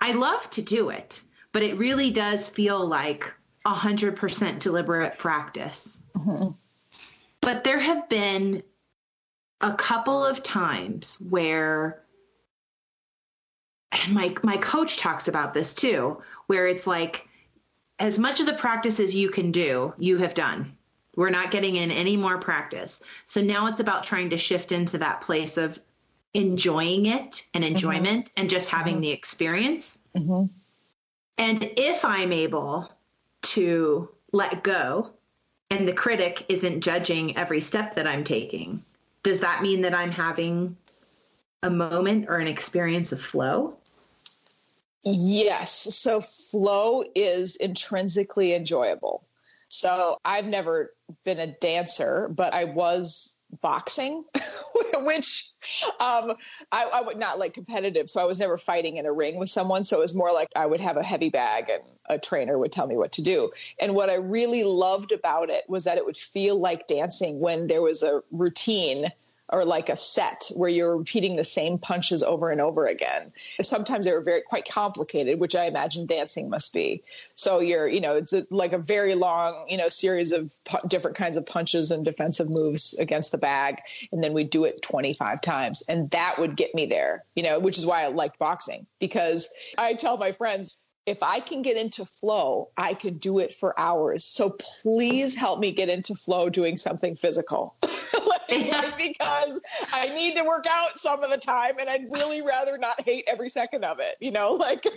I love to do it, but it really does feel like 100% deliberate practice. Mm-hmm. But there have been a couple of times where and my my coach talks about this too, where it's like as much of the practice as you can do, you have done. We're not getting in any more practice. So now it's about trying to shift into that place of enjoying it and mm-hmm. enjoyment mm-hmm. and just having mm-hmm. the experience. Mm-hmm. And if I'm able to let go and the critic isn't judging every step that I'm taking, does that mean that I'm having a moment or an experience of flow? Yes. So flow is intrinsically enjoyable. So I've never been a dancer, but I was boxing, which um, I, I, would not like competitive. So I was never fighting in a ring with someone. So it was more like I would have a heavy bag and a trainer would tell me what to do. And what I really loved about it was that it would feel like dancing when there was a routine or like a set where you're repeating the same punches over and over again. Sometimes they were very quite complicated, which I imagine dancing must be. So you're, you know, it's a, like a very long, you know, series of pu- different kinds of punches and defensive moves against the bag, and then we do it 25 times, and that would get me there, you know, which is why I liked boxing because I tell my friends if I can get into flow, I can do it for hours. So please help me get into flow doing something physical. like, because I need to work out some of the time and I'd really rather not hate every second of it, you know, like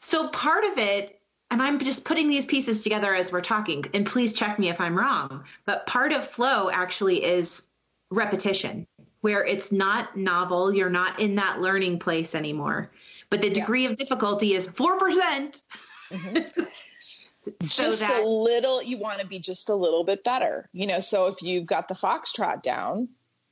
So part of it and I'm just putting these pieces together as we're talking and please check me if I'm wrong, but part of flow actually is repetition where it's not novel, you're not in that learning place anymore but the degree yeah. of difficulty is 4%. percent mm-hmm. so just that, a little, you want to be just a little bit better. You know, so if you've got the foxtrot down,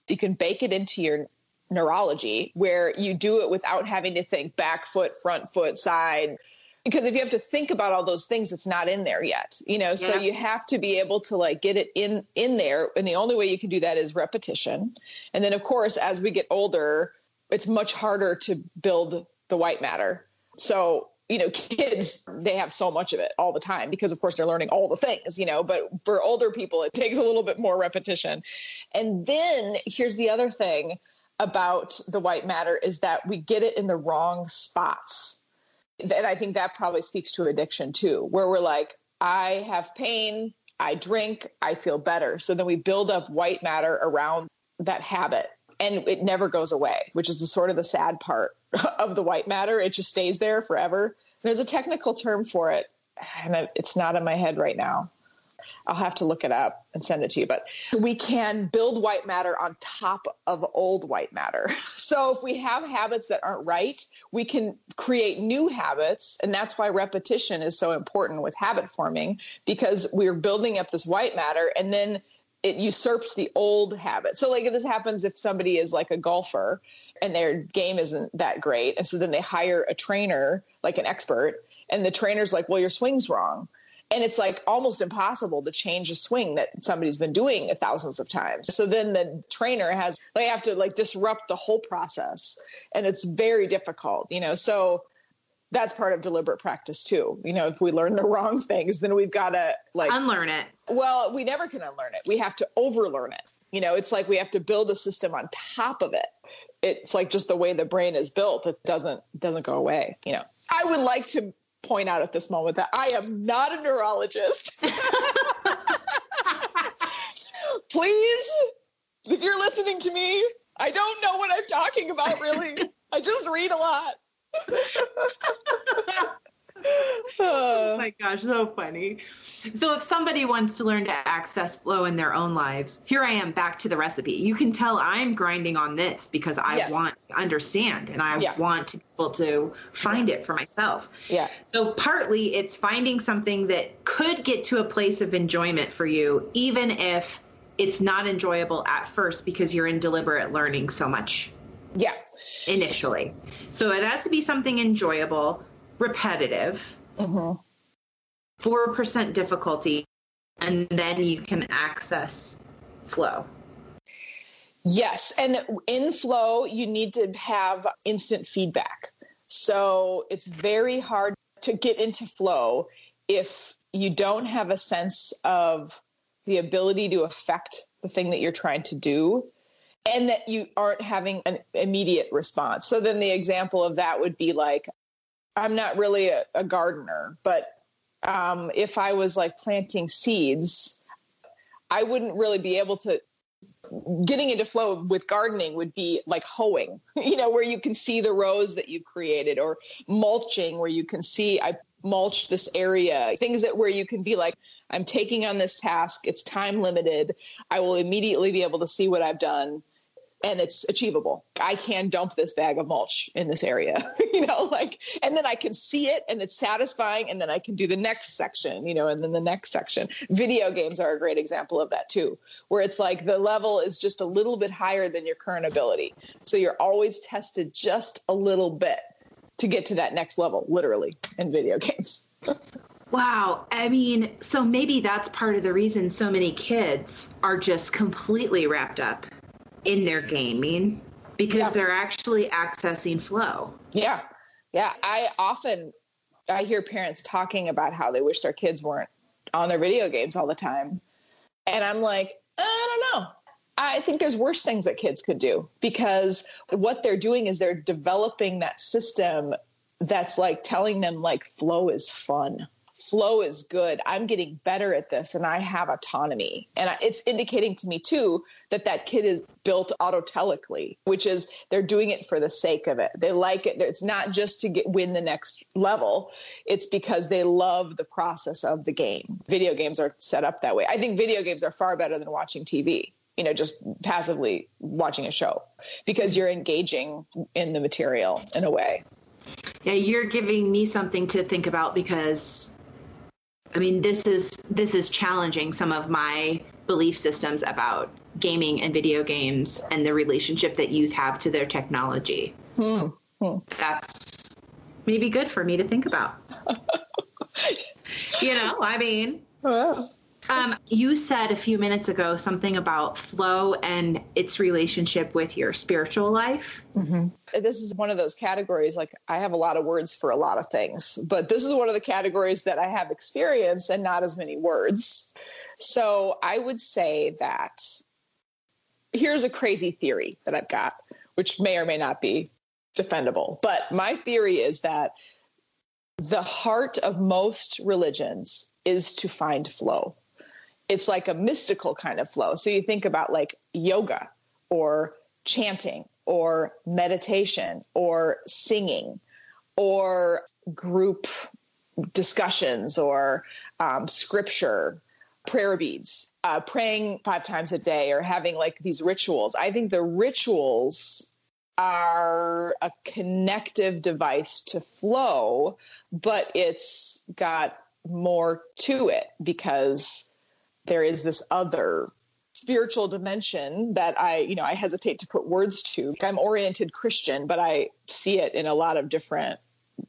you can bake it into your neurology where you do it without having to think back foot, front foot, side. Because if you have to think about all those things, it's not in there yet, you know. Yeah. So you have to be able to like get it in in there, and the only way you can do that is repetition. And then, of course, as we get older, it's much harder to build the white matter. So, you know, kids, they have so much of it all the time because, of course, they're learning all the things, you know, but for older people, it takes a little bit more repetition. And then here's the other thing about the white matter is that we get it in the wrong spots. And I think that probably speaks to addiction too, where we're like, I have pain, I drink, I feel better. So then we build up white matter around that habit and it never goes away, which is the sort of the sad part of the white matter. It just stays there forever. There's a technical term for it, and it's not in my head right now. I'll have to look it up and send it to you. But we can build white matter on top of old white matter. So if we have habits that aren't right, we can create new habits. And that's why repetition is so important with habit forming because we're building up this white matter and then it usurps the old habit. So like this happens if somebody is like a golfer and their game isn't that great and so then they hire a trainer like an expert and the trainer's like well your swing's wrong. And it's like almost impossible to change a swing that somebody's been doing thousands of times. So then the trainer has they have to like disrupt the whole process and it's very difficult you know? So that's part of deliberate practice too you know if we learn the wrong things then we've got to like unlearn it well we never can unlearn it we have to overlearn it you know it's like we have to build a system on top of it it's like just the way the brain is built it doesn't doesn't go away you know i would like to point out at this moment that I am not a neurologist. Please, if you're listening to me, I don't know what I'm talking about really. I just read a lot. Oh my gosh, so funny. So, if somebody wants to learn to access flow in their own lives, here I am back to the recipe. You can tell I'm grinding on this because I yes. want to understand and I yeah. want to be able to find it for myself. Yeah. So, partly it's finding something that could get to a place of enjoyment for you, even if it's not enjoyable at first because you're in deliberate learning so much. Yeah. Initially. So, it has to be something enjoyable repetitive, mm-hmm. 4% difficulty, and then you can access flow. Yes. And in flow, you need to have instant feedback. So it's very hard to get into flow if you don't have a sense of the ability to affect the thing that you're trying to do and that you aren't having an immediate response. So then the example of that would be like I'm not really a, a gardener, but um, if I was like planting seeds, I wouldn't really be able to. Getting into flow with gardening would be like hoeing, you know, where you can see the rows that you've created, or mulching, where you can see I mulched this area. Things that where you can be like, I'm taking on this task. It's time limited. I will immediately be able to see what I've done and it's achievable. I can dump this bag of mulch in this area, you know, like, and then I can see it and it's satisfying. And then I can do the next section, you know, and then the next section. Video games are a great example of that too, where it's like the level is just a little bit higher than your current ability. So you're always tested just a little bit to get to that next level, literally, in video games. Wow. I mean, so maybe that's part of the reason so many kids are just completely wrapped up in their gaming because yeah. they're actually accessing flow. Yeah. Yeah. I often I hear parents talking about how they wish their kids weren't on their video games all the time. And I'm like, uh, I don't know. I think there's worse things that kids could do because what they're doing is they're developing that system that's like telling them like flow is fun flow is good. I'm getting better at this and I have autonomy. And it's indicating to me too that that kid is built autotelically, which is they're doing it for the sake of it. They like it. It's not just to get win the next level. It's because they love the process of the game. Video games are set up that way. I think video games are far better than watching TV you know, just passively watching a show because you're engaging in the material in a way. Yeah, you're giving me something to think about because I mean, this is this is challenging some of my belief systems about gaming and video games and the relationship that youth have to their technology. Hmm. Hmm. That's maybe good for me to think about. you know, I mean, um, you said a few minutes ago something about flow and its relationship with your spiritual life. Mm-hmm. This is one of those categories. Like, I have a lot of words for a lot of things, but this is one of the categories that I have experience and not as many words. So I would say that here's a crazy theory that I've got, which may or may not be defendable. But my theory is that the heart of most religions is to find flow. It's like a mystical kind of flow. So you think about like yoga or chanting or meditation or singing or group discussions or um, scripture, prayer beads, uh, praying five times a day, or having like these rituals. I think the rituals are a connective device to flow, but it's got more to it because there is this other spiritual dimension that I, you know, I hesitate to put words to. I'm oriented Christian, but I see it in a lot of different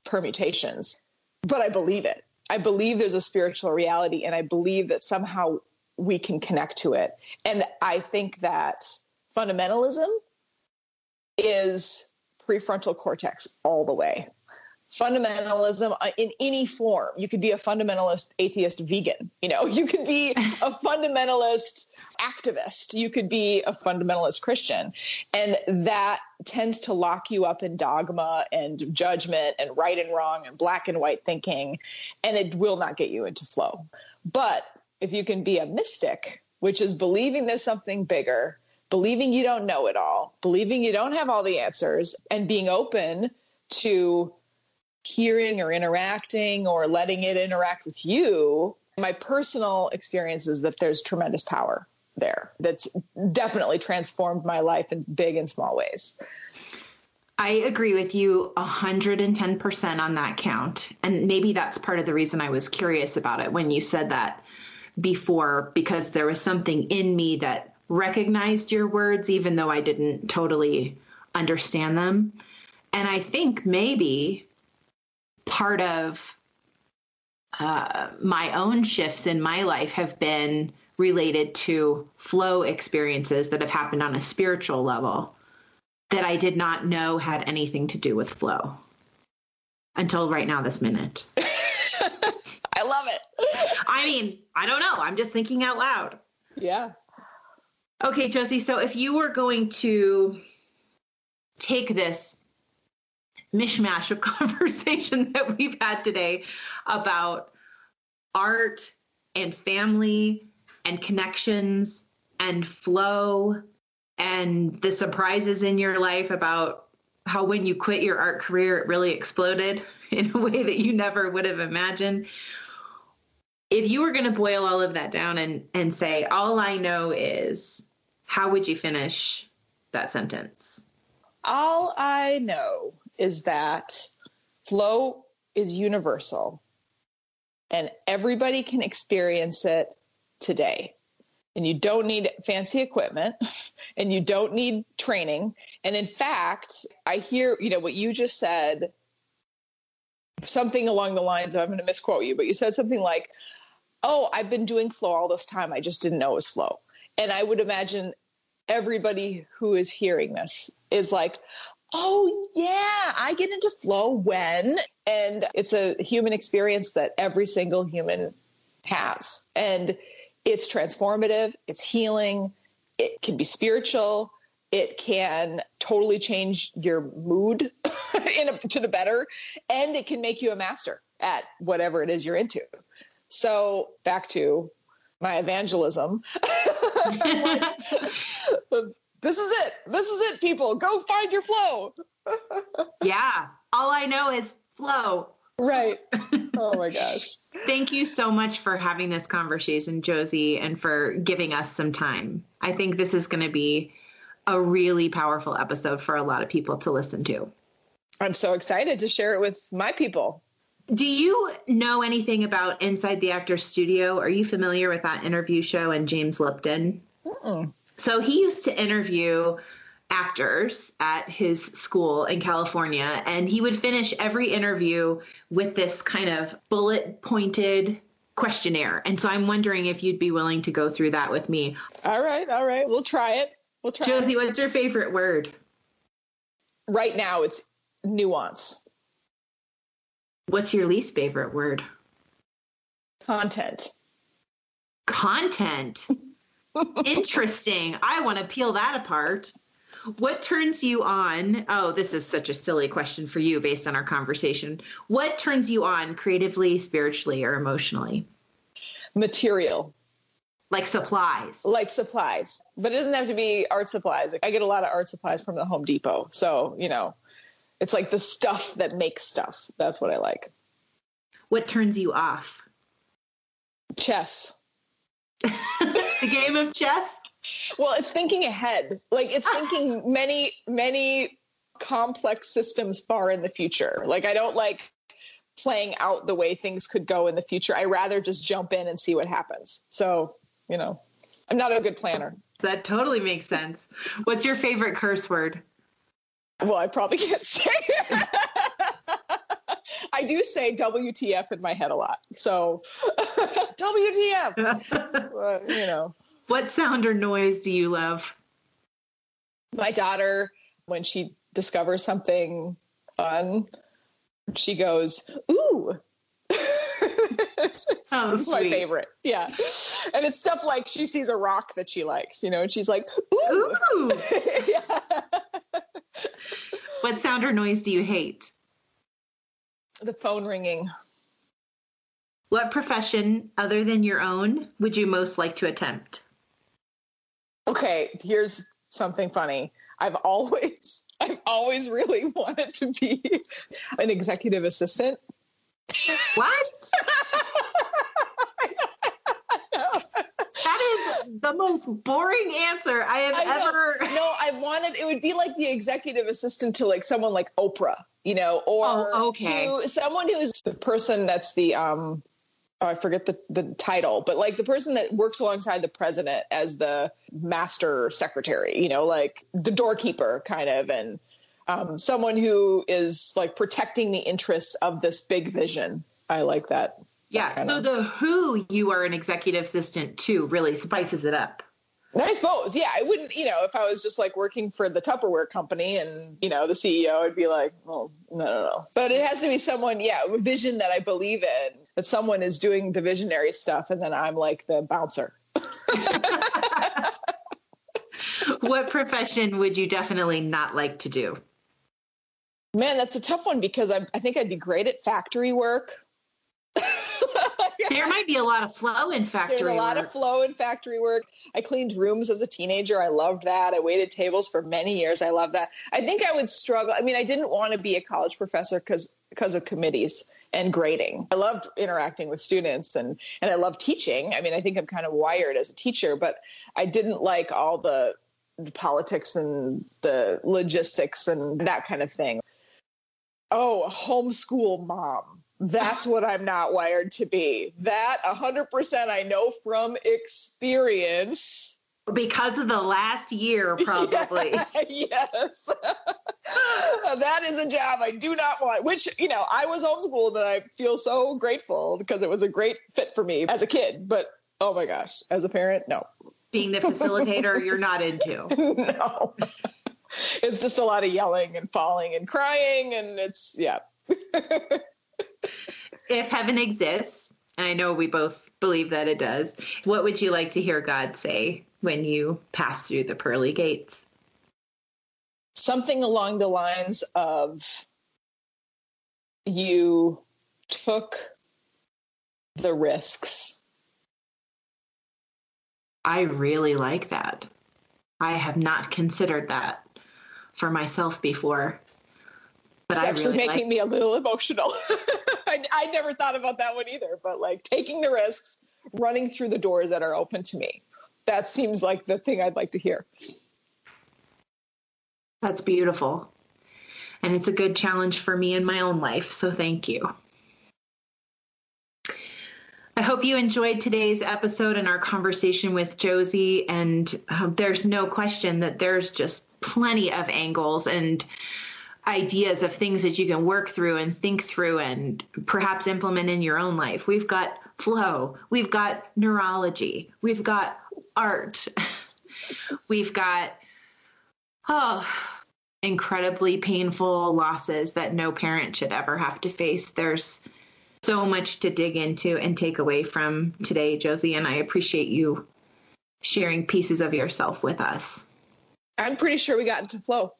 permutations. But I believe it. I believe there's a spiritual reality and I believe that somehow we can connect to it. And I think that fundamentalism is prefrontal cortex all the way fundamentalism uh, in any form. You could be a fundamentalist atheist vegan, you know, you could be a fundamentalist activist, you could be a fundamentalist Christian. And that tends to lock you up in dogma and judgment and right and wrong and black and white thinking, and it will not get you into flow. But if you can be a mystic, which is believing there's something bigger, believing you don't know it all, believing you don't have all the answers, and being open to hearing or interacting or letting it interact with you, my personal experience is that there's tremendous power there that's definitely transformed my life in big and small ways. I agree with you 110% on that count. And maybe that's part of the reason I was curious about it when you said that before, because there was something in me that recognized your words, even though I didn't totally understand them. And I think maybe part of uh, my own shifts in my life have been related to flow experiences that have happened on a spiritual level that I did not know had anything to do with flow until right now, this minute. I love it. I mean, I don't know. I'm just thinking out loud. Yeah. Okay, Josie. So if you were going to take this mishmash of conversation that we've had today about art and family and connections and flow and the surprises in your life about how when you quit your art career it really exploded in a way that you never would have imagined. If you were going to boil all of that down and and say all i know is how would you finish that sentence? All i know is that flow is universal and everybody can experience it today. And you don't need fancy equipment and you don't need training. And in fact, I hear, you know, what you just said, something along the lines of, I'm going to misquote you, but you said something like, Oh, I've been doing flow all this time. I just didn't know it was flow. And I would imagine everybody who is hearing this is like, oh yeah. I get into flow when and it's a human experience that every single human has. And it's transformative it's healing it can be spiritual it can totally change your mood in a, to the better and it can make you a master at whatever it is you're into. So back to my evangelism this is it. This is it, people. Go find your flow. yeah. All I know is flow. Right. Oh my gosh. Thank you so much for having this conversation, Josie, and for giving us some time. I think this is going to be a really powerful episode for a lot of people to listen to. I'm so excited to share it with my people. Do you know anything about Inside the Actors Studio? Are you familiar with that interview show and James Lipton? Mm-mm. So he used to interview actors at his school in California, and he would finish every interview with this kind of bullet pointed questionnaire. And so I'm wondering if you'd be willing to go through that with me. All right, all right. We'll try it. We'll try Josie, it. what's your favorite word? Right now it's nuance. What's your least favorite word? Content. Content. Interesting. I want to peel that apart. What turns you on? Oh, this is such a silly question for you based on our conversation. What turns you on creatively, spiritually, or emotionally? material. Like supplies. Like supplies. But it doesn't have to be art supplies. I get a lot of art supplies from the Home Depot. So, you know, it's like the stuff that makes stuff. That's what I like. What turns you off? Chess. the game of chess? Well, it's thinking ahead. Like it's ah. thinking many, many complex systems far in the future. Like I don't like playing out the way things could go in the future. I rather just jump in and see what happens. So, you know, I'm not a good planner. That totally makes sense. What's your favorite curse word? Well, I probably can't say. I do say WTF in my head a lot. So, WTF. uh, you know. What sound or noise do you love? My daughter, when she discovers something fun, she goes, Ooh. oh, this is my favorite. Yeah. And it's stuff like she sees a rock that she likes, you know, and she's like, Ooh. Ooh. yeah. What sound or noise do you hate? The phone ringing. What profession other than your own would you most like to attempt? Okay, here's something funny. I've always I've always really wanted to be an executive assistant. What? that is the most boring answer I have I ever. No, I wanted it would be like the executive assistant to like someone like Oprah, you know, or oh, okay. to someone who's the person that's the um oh, I forget the, the title, but like the person that works alongside the president as the master secretary, you know, like the doorkeeper kind of, and um, someone who is like protecting the interests of this big vision. I like that. Yeah. So the who you are an executive assistant to really spices it up. I suppose, yeah. I wouldn't, you know, if I was just like working for the Tupperware company and, you know, the CEO, I'd be like, well, no, no, no. But it has to be someone, yeah, a vision that I believe in, that someone is doing the visionary stuff, and then I'm like the bouncer. what profession would you definitely not like to do? Man, that's a tough one because I, I think I'd be great at factory work. There might be a lot of flow in factory work. There's a lot work. of flow in factory work. I cleaned rooms as a teenager. I loved that. I waited tables for many years. I love that. I think I would struggle. I mean, I didn't want to be a college professor because because of committees and grading. I loved interacting with students and and I love teaching. I mean, I think I'm kind of wired as a teacher, but I didn't like all the, the politics and the logistics and that kind of thing. Oh, homeschool mom that's what I'm not wired to be. That 100% I know from experience. Because of the last year, probably. yes. that is a job I do not want, which, you know, I was homeschooled and I feel so grateful because it was a great fit for me as a kid. But oh my gosh, as a parent, no. Being the facilitator, you're not into. no. It's just a lot of yelling and falling and crying. And it's, yeah if heaven exists, and I know we both believe that it does, what would you like to hear God say when you pass through the pearly gates? Something along the lines of you took the risks. I really like that. I have not considered that for myself before. But it's I actually really making like... me a little emotional. I, I never thought about that one either, but like taking the risks, running through the doors that are open to me. That seems like the thing I'd like to hear. That's beautiful. And it's a good challenge for me in my own life. So thank you. I hope you enjoyed today's episode and our conversation with Josie. And uh, there's no question that there's just plenty of angles and ideas of things that you can work through and think through and perhaps implement in your own life. We've got flow, we've got neurology, we've got art, we've got oh incredibly painful losses that no parent should ever have to face. There's so much to dig into and take away from today, Josie, and I appreciate you sharing pieces of yourself with us. I'm pretty sure we got into flow.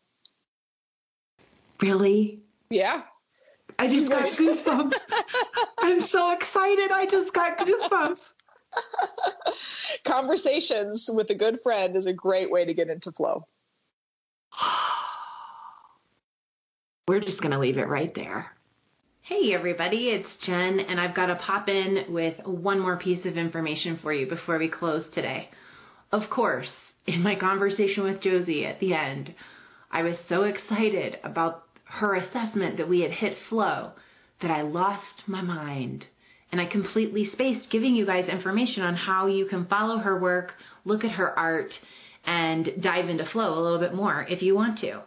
Really? Yeah. I just got goosebumps. I'm so excited. I just got goosebumps. Conversations with a good friend is a great way to get into flow. We're just going to leave it right there. Hey everybody, it's Jen, and I've got to pop in with one more piece of information for you before we close today. Of course, in my conversation with Josie at the end, I was so excited about her assessment that we had hit flow that I lost my mind and I completely spaced giving you guys information on how you can follow her work, look at her art, and dive into flow a little bit more if you want to.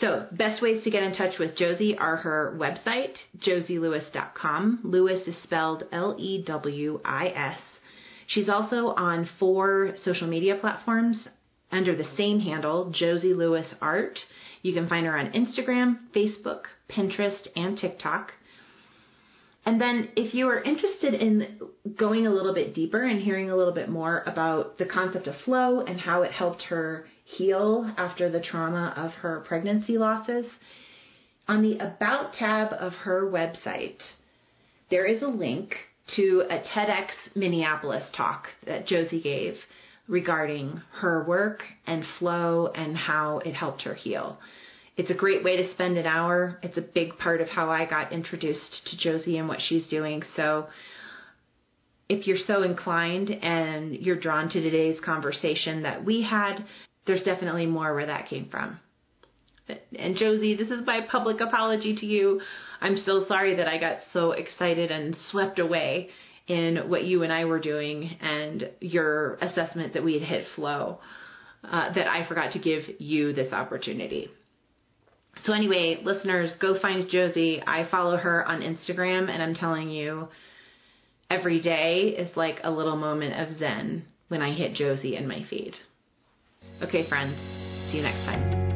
So, best ways to get in touch with Josie are her website, josielewis.com. Lewis is spelled L E W I S. She's also on four social media platforms under the same handle, Josie Lewis Art. You can find her on Instagram, Facebook, Pinterest, and TikTok. And then, if you are interested in going a little bit deeper and hearing a little bit more about the concept of flow and how it helped her heal after the trauma of her pregnancy losses, on the About tab of her website, there is a link to a TEDx Minneapolis talk that Josie gave regarding her work and flow and how it helped her heal. It's a great way to spend an hour. It's a big part of how I got introduced to Josie and what she's doing. So if you're so inclined and you're drawn to today's conversation that we had, there's definitely more where that came from. And Josie, this is my public apology to you. I'm so sorry that I got so excited and swept away in what you and I were doing and your assessment that we had hit flow, uh, that I forgot to give you this opportunity. So, anyway, listeners, go find Josie. I follow her on Instagram, and I'm telling you, every day is like a little moment of Zen when I hit Josie in my feed. Okay, friends, see you next time.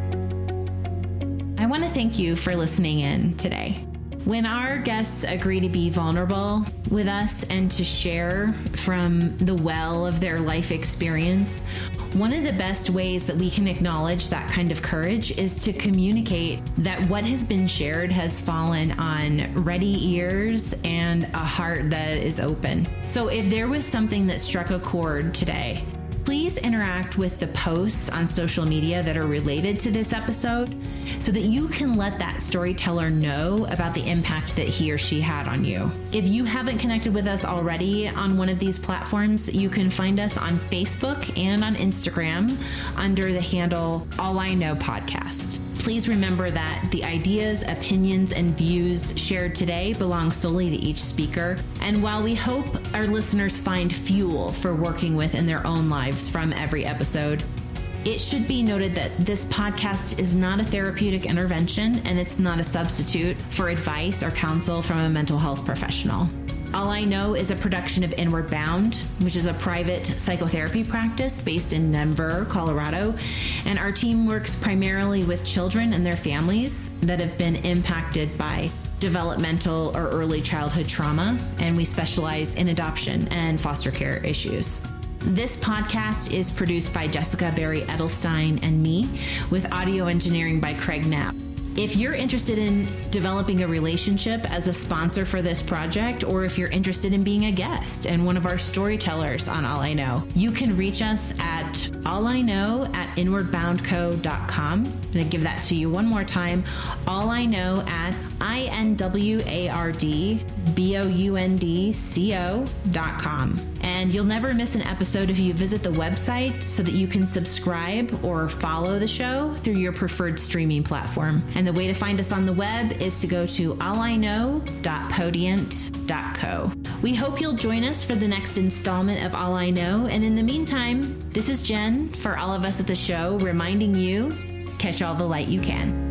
I want to thank you for listening in today. When our guests agree to be vulnerable with us and to share from the well of their life experience, one of the best ways that we can acknowledge that kind of courage is to communicate that what has been shared has fallen on ready ears and a heart that is open. So if there was something that struck a chord today, please interact with the posts on social media that are related to this episode so that you can let that storyteller know about the impact that he or she had on you. If you haven't connected with us already on one of these platforms, you can find us on Facebook and on Instagram under the handle All I Know Podcast. Please remember that the ideas, opinions, and views shared today belong solely to each speaker. And while we hope our listeners find fuel for working with in their own lives from every episode, it should be noted that this podcast is not a therapeutic intervention and it's not a substitute for advice or counsel from a mental health professional. All I Know is a production of Inward Bound, which is a private psychotherapy practice based in Denver, Colorado. And our team works primarily with children and their families that have been impacted by developmental or early childhood trauma. And we specialize in adoption and foster care issues. This podcast is produced by Jessica Barry Edelstein and me, with audio engineering by Craig Knapp. If you're interested in developing a relationship as a sponsor for this project, or if you're interested in being a guest and one of our storytellers on All I Know, you can reach us at all I know at inwardboundco.com. I'm going to give that to you one more time. All I know at I N W A R D B O U N D C O dot com. And you'll never miss an episode if you visit the website so that you can subscribe or follow the show through your preferred streaming platform. And the way to find us on the web is to go to alliknow.podiant.co. We hope you'll join us for the next installment of All I Know. And in the meantime, this is Jen for all of us at the show reminding you catch all the light you can.